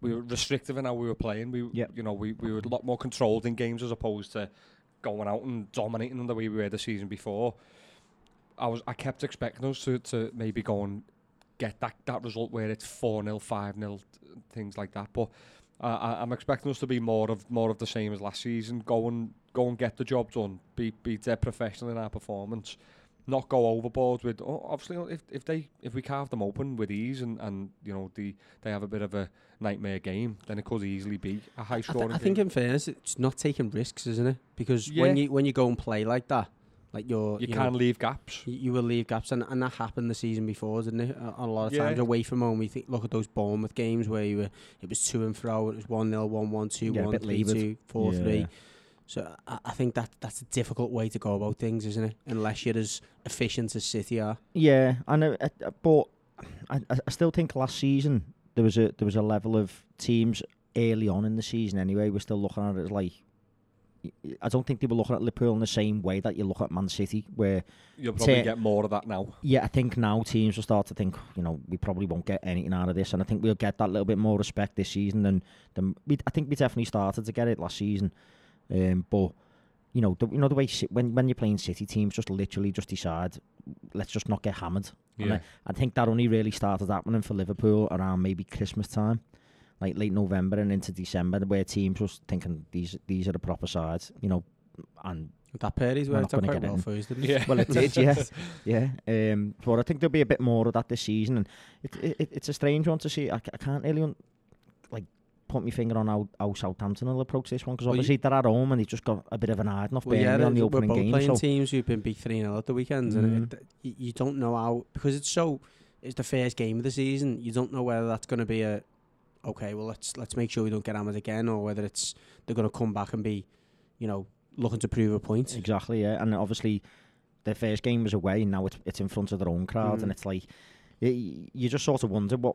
we were restrictive in how we were playing. We, Yep. you know, we, we were a lot more controlled in games as opposed to going out and dominating them the way we were the season before. I was I kept expecting us to, to maybe go and get that, that result where it's 4 0, 5 0, things like that. But uh, I, I'm expecting us to be more of more of the same as last season. Go and go and get the job done. Be be dead professional in our performance. Not go overboard with oh, obviously if if they if we carve them open with ease and, and you know the they have a bit of a nightmare game, then it could easily be a high I, th- scoring I think, in fairness, it's not taking risks, isn't it? Because when you when you go and play like that, like you're you, you can know, leave gaps. you, you will leave gaps, and, and that happened the season before, didn't it? A, a lot of times away from home, we think look at those Bournemouth games where you were it was to and fro, it was one 0 one one two Yeah, a one bit three levered. two four Yeah. three. So I, I think that that's a difficult way to go about things, isn't it? Unless you're as efficient as City are. Yeah, I know, uh, uh, but I, I I still think last season there was a there was a level of teams early on in the season. Anyway, we're still looking at it as like. I don't think they were looking at Liverpool in the same way that you look at Man City, where You'll probably Say- get more of that now. yeah, I think now teams will start to think, you know, we probably won't get anything out of this, and I think we'll get that little bit more respect this season than than we. I think we definitely started to get it last season, um, but you know, the, you know the way when when you're playing City teams, just literally just decide, let's just not get hammered. And I, I think that only really started happening for Liverpool around maybe Christmas time, like late November and into December, where teams was thinking these these are the proper sides, you know, and That Perry's We're worked out gonna quite get well in. for us, didn't it? Yeah. well, it did, yeah, yeah. Um, but I think there'll be a bit more of that this season, and it, it, it's a strange one to see. I, I can't really un- like put my finger on how, how Southampton will approach this one because Well, you- obviously they're at home and they've just got a bit of an hiding off Well, yeah, Burnley on the we're both game. playing So teams who've been beat 3 0 at the weekends, and Mm. it, you, you don't know how, because it's so, it's the first game of the season, you don't know whether that's going to be a, okay, well, let's let's make sure we don't get hammered again, or whether it's, they're going to come back and be, you know, looking to prove a point. exactly, yeah, and obviously their first game was away, and now it's it's in front of their own crowd, Mm. and it's like. You, you just sort of wonder what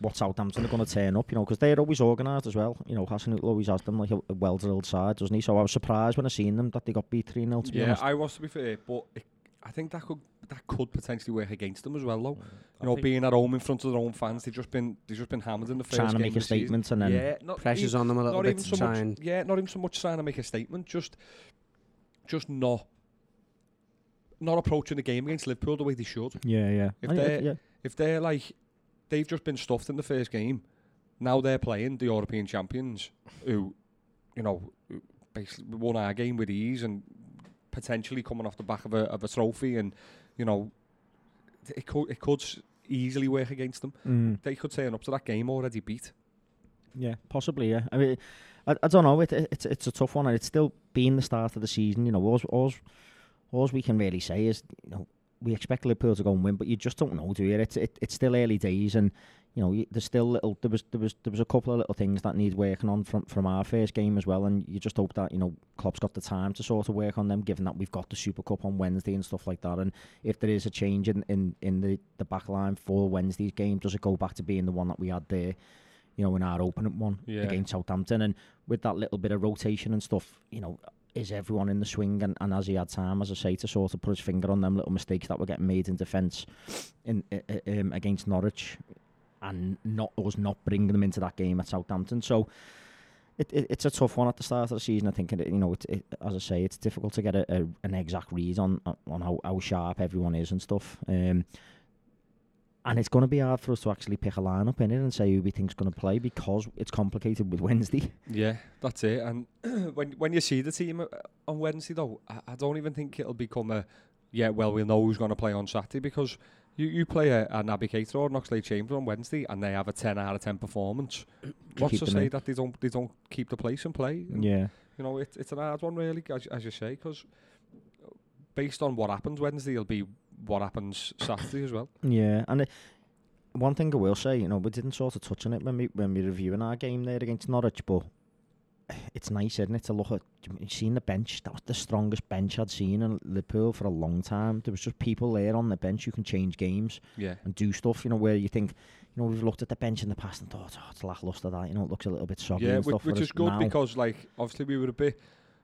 what Southampton are going to turn up, you know, because they're always organised as well. You know, Hassan always has them like a, a well-drilled side, doesn't he? So I was surprised when I seen them that they got beat 3 0 to be Yeah, honest. I was to be fair, but it, I think that could that could potentially work against them as well, though. Mm. I You know, being at home in front of their own fans, they've just been they've just been hammered in the first trying to make a the season. statement and then Yeah, not Pressure's even, on them a little bit so much. and. Yeah, not even so much trying to make a statement, just just not not approaching the game against Liverpool the way they should. yeah, yeah. If Oh, they- yeah. If they're like they've just been stuffed in the first game, now they're playing the European champions who, you know, basically won our game with ease and potentially coming off the back of a of a trophy and you know it could it could easily work against them. Mm, They could turn up to that game already beat. yeah, possibly. Yeah. I mean, I, I don't know. It, it, it's it's a tough one, and it's still being the start of the season. You know, all all, all we can really say is, you know, we expect Liverpool to go and win, but you just don't know, do you? It's it, it's still early days, and you know, there's still little. There was there was there was a couple of little things that need working on from from our first game as well, and you just hope that you know Klopp's got the time to sort of work on them, given that we've got the Super Cup on Wednesday and stuff like that. And if there is a change in in, in the the back line for Wednesday's game, does it go back to being the one that we had there? You know, in our opening one Yeah. against Southampton, and with that little bit of rotation and stuff, you know, is everyone in the swing? And, and has he had time, as I say, to sort of put his finger on them little mistakes that were getting made in defence in uh, um, against Norwich, and not us not bringing them into that game at Southampton. So it, it it's a tough one at the start of the season. I think you know, it, it, as I say, it's difficult to get a, a, an exact read on on how, how sharp everyone is and stuff. Um, and it's going to be hard for us to actually pick a lineup in it and say who we think's going to play because it's complicated with Wednesday. Yeah, that's it. And when when you see the team uh, on Wednesday, though, I, I don't even think it'll become a yeah. Well, we'll know who's going to play on Saturday because you, you play a, a Navigator or an Oxley Chamber on Wednesday, and they have a ten out of ten performance. What's to say in. that they don't they don't keep the place and play? Yeah. You know, it, it's an hard one really, as, as you say, because based on what happens Wednesday, it'll be what happens Saturday as well. Yeah, and it, one thing I will say, you know, we didn't sort of touch on it when we when we were reviewing our game there against Norwich, but it's nice, isn't it, to look at seen the bench. That was the strongest bench I'd seen in Liverpool for a long time. There was just people there on the bench who can change games Yeah. and do stuff. You know, where you think, you know, we've looked at the bench in the past and thought, oh, it's a lackluster. That you know, it looks a little bit soggy Yeah, which, which is good now, because, like, obviously we were a bit.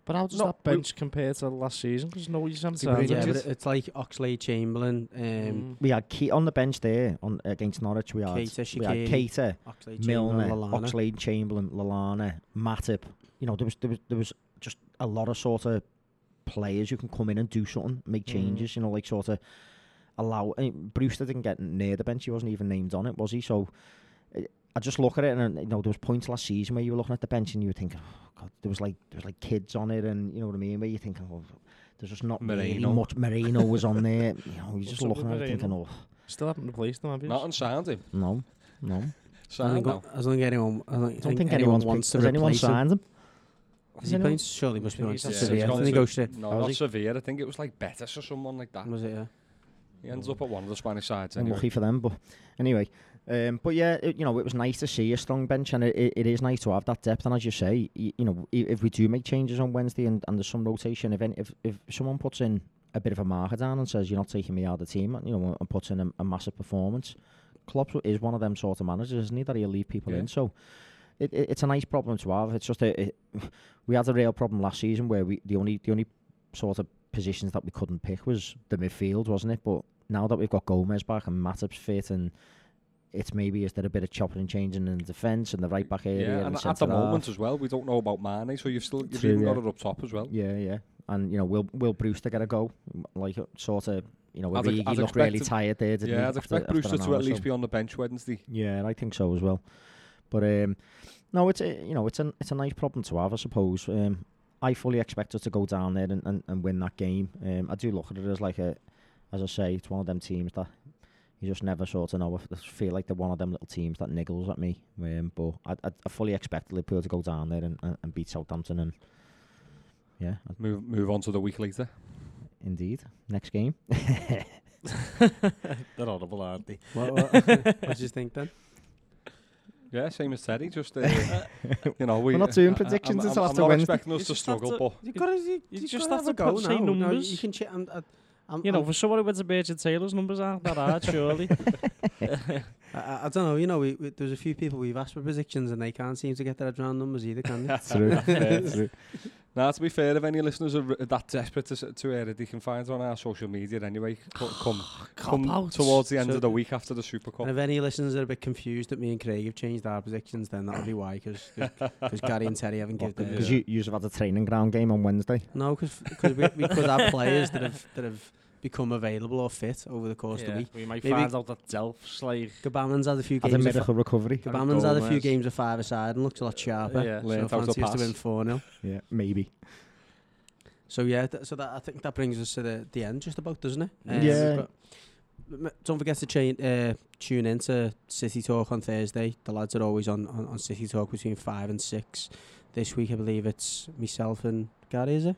But how does No, that we- bench compare to last season? Because no, you haven't Yeah, but Yeah, but it's like Oxlade Chamberlain, um, Mm. we had Ke- on the bench there on against Norwich. We had Keita, we had Shaqiri, Keita. Oxlade Milner, Chamberlain, Lallana. Chamberlain, Lallana, Matip. You know, there was there was there was just a lot of sort of players who can come in and do something, make Mm. changes. You know, like sort of allow. I mean, Brewster didn't get near the bench; he wasn't even named on it, was he? So. eh, I just look at it, and uh, you know, there was points last season where you were looking at the bench and you were thinking, oh, God, there was like there was like kids on it, and you know what I mean. Where you're thinking, well, there's just not really much. Moreno was on there. You know, you're What's just looking at it, thinking, oh, Still haven't replaced him, have you? Not unsigned him. no, no. I think, Signed now. as long as anyone, I don't, I don't think anyone's wants to Has anyone him. signed him? Is he playing? Surely must be on he's to at Yeah, Sevilla. he's I gone think he to- goes to. No, Oh, not is severe. I think it was like Betis or someone like that. Was it? Yeah. He ends up at one of the Spanish sides anyway. Unlucky for them, but anyway. Um, but yeah, it, you know, it was nice to see a strong bench, and it, it, is nice to have that depth. And as you say, you, you know, if we do make changes on Wednesday and, and there's some rotation, if, any, if if someone puts in a bit of a marker down and says you're not taking me out of the team, you know, and puts in a, a massive performance, Klopp is one of them sort of managers, isn't he? That he'll leave people Yeah. in. So it, it, it's a nice problem to have. It's just a, it, we had a real problem last season where we the only the only sort of positions that we couldn't pick was the midfield, wasn't it? But now that we've got Gomez back and Matip's fit and it's maybe is there a bit of chopping and changing in the defence and the right back area Yeah, and, and at the moment half. as well, we don't know about Mane, so you've still you've True, even got yeah. it up top as well. Yeah, yeah. And you know, will will Brewster get a go? Like sort of, you know, ex- he I'd looked really tired there, didn't he? Yeah, I'd expect after Brewster an to at least so? be on the bench Wednesday. Yeah, I think so as well. But um, no, it's a, you know, it's a it's a nice problem to have, I suppose. Um, I fully expect us to go down there and, and, and win that game. Um, I do look at it as like a, as I say, it's one of them teams that you just never sort of know. I feel like they're one of them little teams that niggles at me. Um, but I, I, I fully expect Liverpool to go down there and, and, and beat Southampton and yeah, I- Move move on to the week later. indeed. Next game. They're audible, aren't they? What, what, what do you think then? Yeah, same as Teddy. Just uh, you know, we, We're not doing I- I- predictions I'm, until I'm, after I'm not Wednesday. expecting us You to struggle, to- but You've got to, you, You you've just gotta have have to go put- now. say No, you, numbers. can check. I'm, I'm, You know, I'm, for somebody with the Virgin Taylor's numbers aren't that hard, surely. I, I, I don't know. You know, we, we, there's a few people we've asked for predictions and they can't seem to get their head around numbers either, can they? True. Yeah. True. Now, to be fair, if any listeners are that desperate to, to hear it, they can find it on our social media anyway. Co- come come Cop-outs. towards the end So- of the week after the Super Cup. And if any listeners are a bit confused that me and Craig have changed our predictions, then that'll be why, because Gary and Terry haven't given Because you you have had a training ground game on Wednesday. No, because we, we could have players that have that have become available or fit over the course of the week. we might Maybe- find out that Delph's like... Gbamin's had a few games. Had a games. Of, miracle recovery. Gbamin's had a few games of five aside and looks a lot sharper. Yeah. so Learned how fancy to win four 0 Yeah, maybe. So yeah, th- so that I think that brings us to the, the end just about, doesn't it? Um, Yeah. we've got- m- don't forget to chain, uh, tune in to City Talk on Thursday. The lads are always on, on, on City Talk between five and six. This week, I believe it's myself and Gary, is it?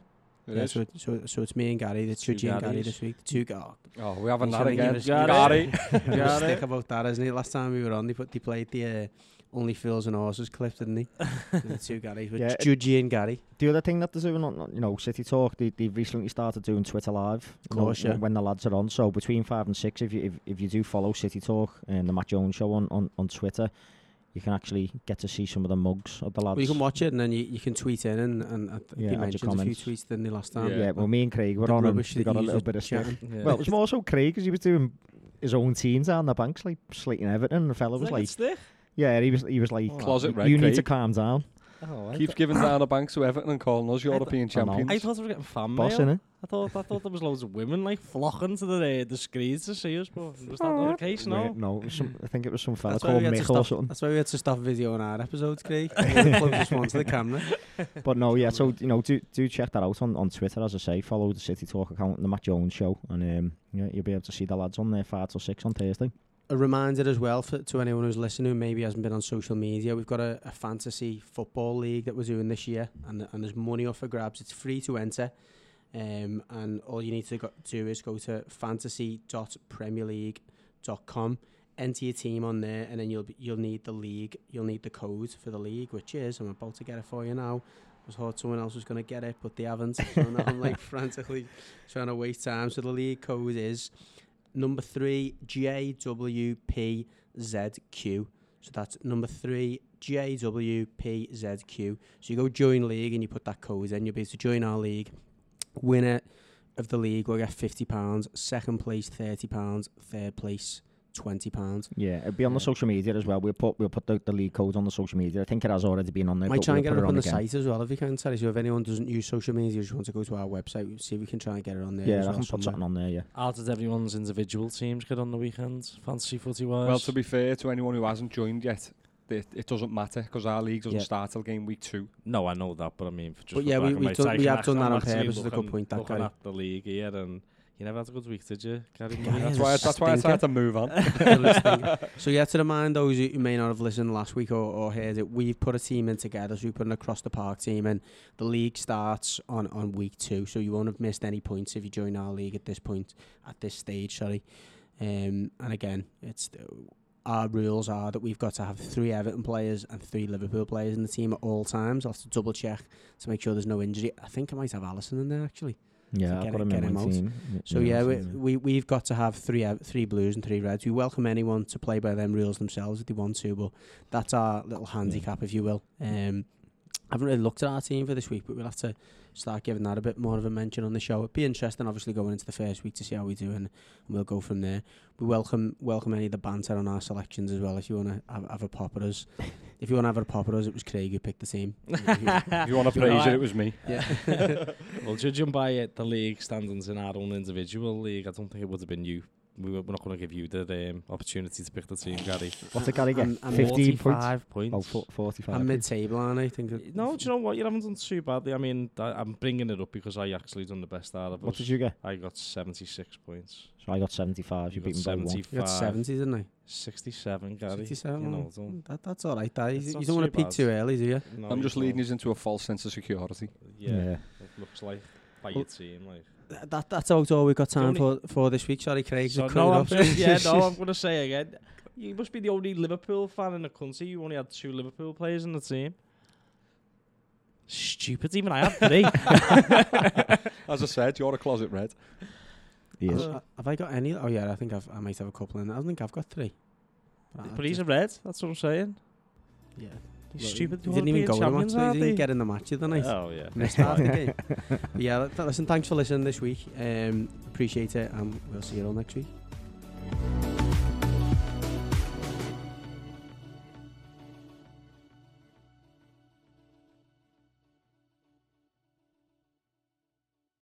It yeah, is. so, so, so it's me and Gary, the Two Chuji and Gary this week. The two Gary. Oh, we haven't He's that gonna give again. us- Gary. There's a stick about that, isn't it? Last time we were on, they, put, they played the uh, Only Fools and Horses clip, didn't they? the two Garys, with Yeah, it- and Gary. The other thing that they're doing on, on, you know, City Talk, they, they've recently started doing Twitter Live. you know, Course, yeah. When the lads are on. So between five and six, if you if, if you do follow City Talk and the Matt Jones Show on, on, on Twitter, you can actually get to see some of the mugs of the lads. Well, you can watch it and then you, you can tweet in and, and I think Yeah, he add your mentioned a few tweets didn't he last time? Yeah. yeah, well, me and Craig were The on and we got a little bit of stick. chatting. Well, it was more so Craig because he was doing his own team down the banks, like slating Everton, and the fella was like, stick? yeah, he was he was like, Closet you red need to calm down, Oh, I Keeps giving down the banks to Everton and calling us European I know. champions. I thought we were getting fan boss, mail. innit? I thought I thought there was loads of women like flocking to the uh, the screens to see us, but was that not the case? No. Wait, no, it was some, I think it was some fella That's why, called we had to Mick or stop, something. that's why we had to stop video on our episodes, Craig. We're the closest one to the camera. But no, yeah. So you know, do do check that out on, on Twitter. As I say, follow the City Talk account and the Matt Jones Show, and um, yeah, you'll be able to see the lads on there five till six on Thursday. A reminder as well for, to anyone who's listening who maybe hasn't been on social media, we've got a, a fantasy football league that we're doing this year, and, and there's money up for grabs. It's free to enter. Um, and all you need to go, do is go to fantasy.premierleague.com, enter your team on there, and then you'll be, you'll need the league, you'll need the code for the league, which is I'm about to get it for you now. I was hoping someone else was going to get it, but they haven't. So now I'm like frantically trying to waste time. So the league code is number three JWPZQ. So that's number three JWPZQ. So you go join league and you put that code in. You'll be able to join our league. Winner of the league will get fifty pounds. Second place thirty pounds. Third place twenty pounds. Yeah, it'll be on the social media as well. We'll put we'll put the, the league code on the social media. I think it has already been on there. Might but try and we'll get put it up on the again. site as well if you can. Sorry, so if anyone doesn't use social media, just want to go to our website, we'll see if we can try and get it on there. Yeah, as I well can put something on there. Yeah. How did everyone's individual teams get on the weekend? Fantasy footy wise? Well, to be fair to anyone who hasn't joined yet, it, it doesn't matter because our league doesn't Yeah. start till game week two. no, I know that, but I mean, for just But yeah, we- we done- I we can have actually- done that I'm on purpose, it's a good point, that, looking Gary. at the league here, and you never had a good week, did you, Gary? Yeah, That's why. it's That's why I stinker. tried to move on. Little stinker. so yeah, to remind those who who may not have listened last week or, or heard it, we've put a team in together. So we put an across the park team in. The league starts on, on week two, so you won't have missed any points if you join our league at this point, at this stage. Sorry. Um, and again, it's our rules are that we've got to have three Everton players and three Liverpool players in the team at all times. I'll have to double check to make sure there's no injury. I think I might have Alisson in there actually. Yeah, I've got him get him out. team. So Yeah, yeah, we, we we've got to have three three blues and three reds. We welcome anyone to play by them rules themselves if they want to, but that's our little handicap, if you will. Um, I haven't really looked at our team for this week, but we'll have to start giving that a bit more of a mention on the show. It'd be interesting, obviously, going into the first week to see how we do, and, and we'll go from there. We welcome welcome any of the banter on our selections as well. If you want to have, have a pop at us, if you want to have a pop at us, it was Craig who picked the team. If you want to You know, praise it, it was me. yeah. Well, judging by it, the league standings in our own individual league, I don't think it would have been you. We were, we're not going to give you the um, opportunity to pick the team, Gary. What's the Gary get? I'm- I'm 15 points. 45 points. Oh, fo- 45. I'm mid-table, aren't I? I think. that- No, do you know what? You haven't done too badly. I mean, I, I'm bringing it up because I actually done the best out of What did you get? I got 76 points. So I got 75. You You beat me got by one. 75. You got 70, didn't I? 67, Gary. 67. You know, don't, that, that's all right. That. You, you don't want to peak too early, do you? no, I'm you just leading don't. us into a false sense of security. Yeah, Yeah. it looks like by Well, your team, like. Th- That, that's about all we've got time for, for this week. Sorry, Craig. So, to no, I'm it just, yeah, no, I'm going to say again. You must be the only Liverpool fan in the country. You only had two Liverpool players in the team. Stupid. Even I had three. As I said, you're a closet red. He is. Uh, have I got any? Oh, yeah, I think I've, I might have a couple in. I don't think I've got three. I- but he's a red. That's what I'm saying. Yeah. He's Well, stupid. He didn't even go European in the match. champions, though. He aren't didn't get in the match the night. Oh, yeah. Missed half the game. But yeah, th- listen, thanks for listening this week. Um, appreciate it, and we'll see you all next week.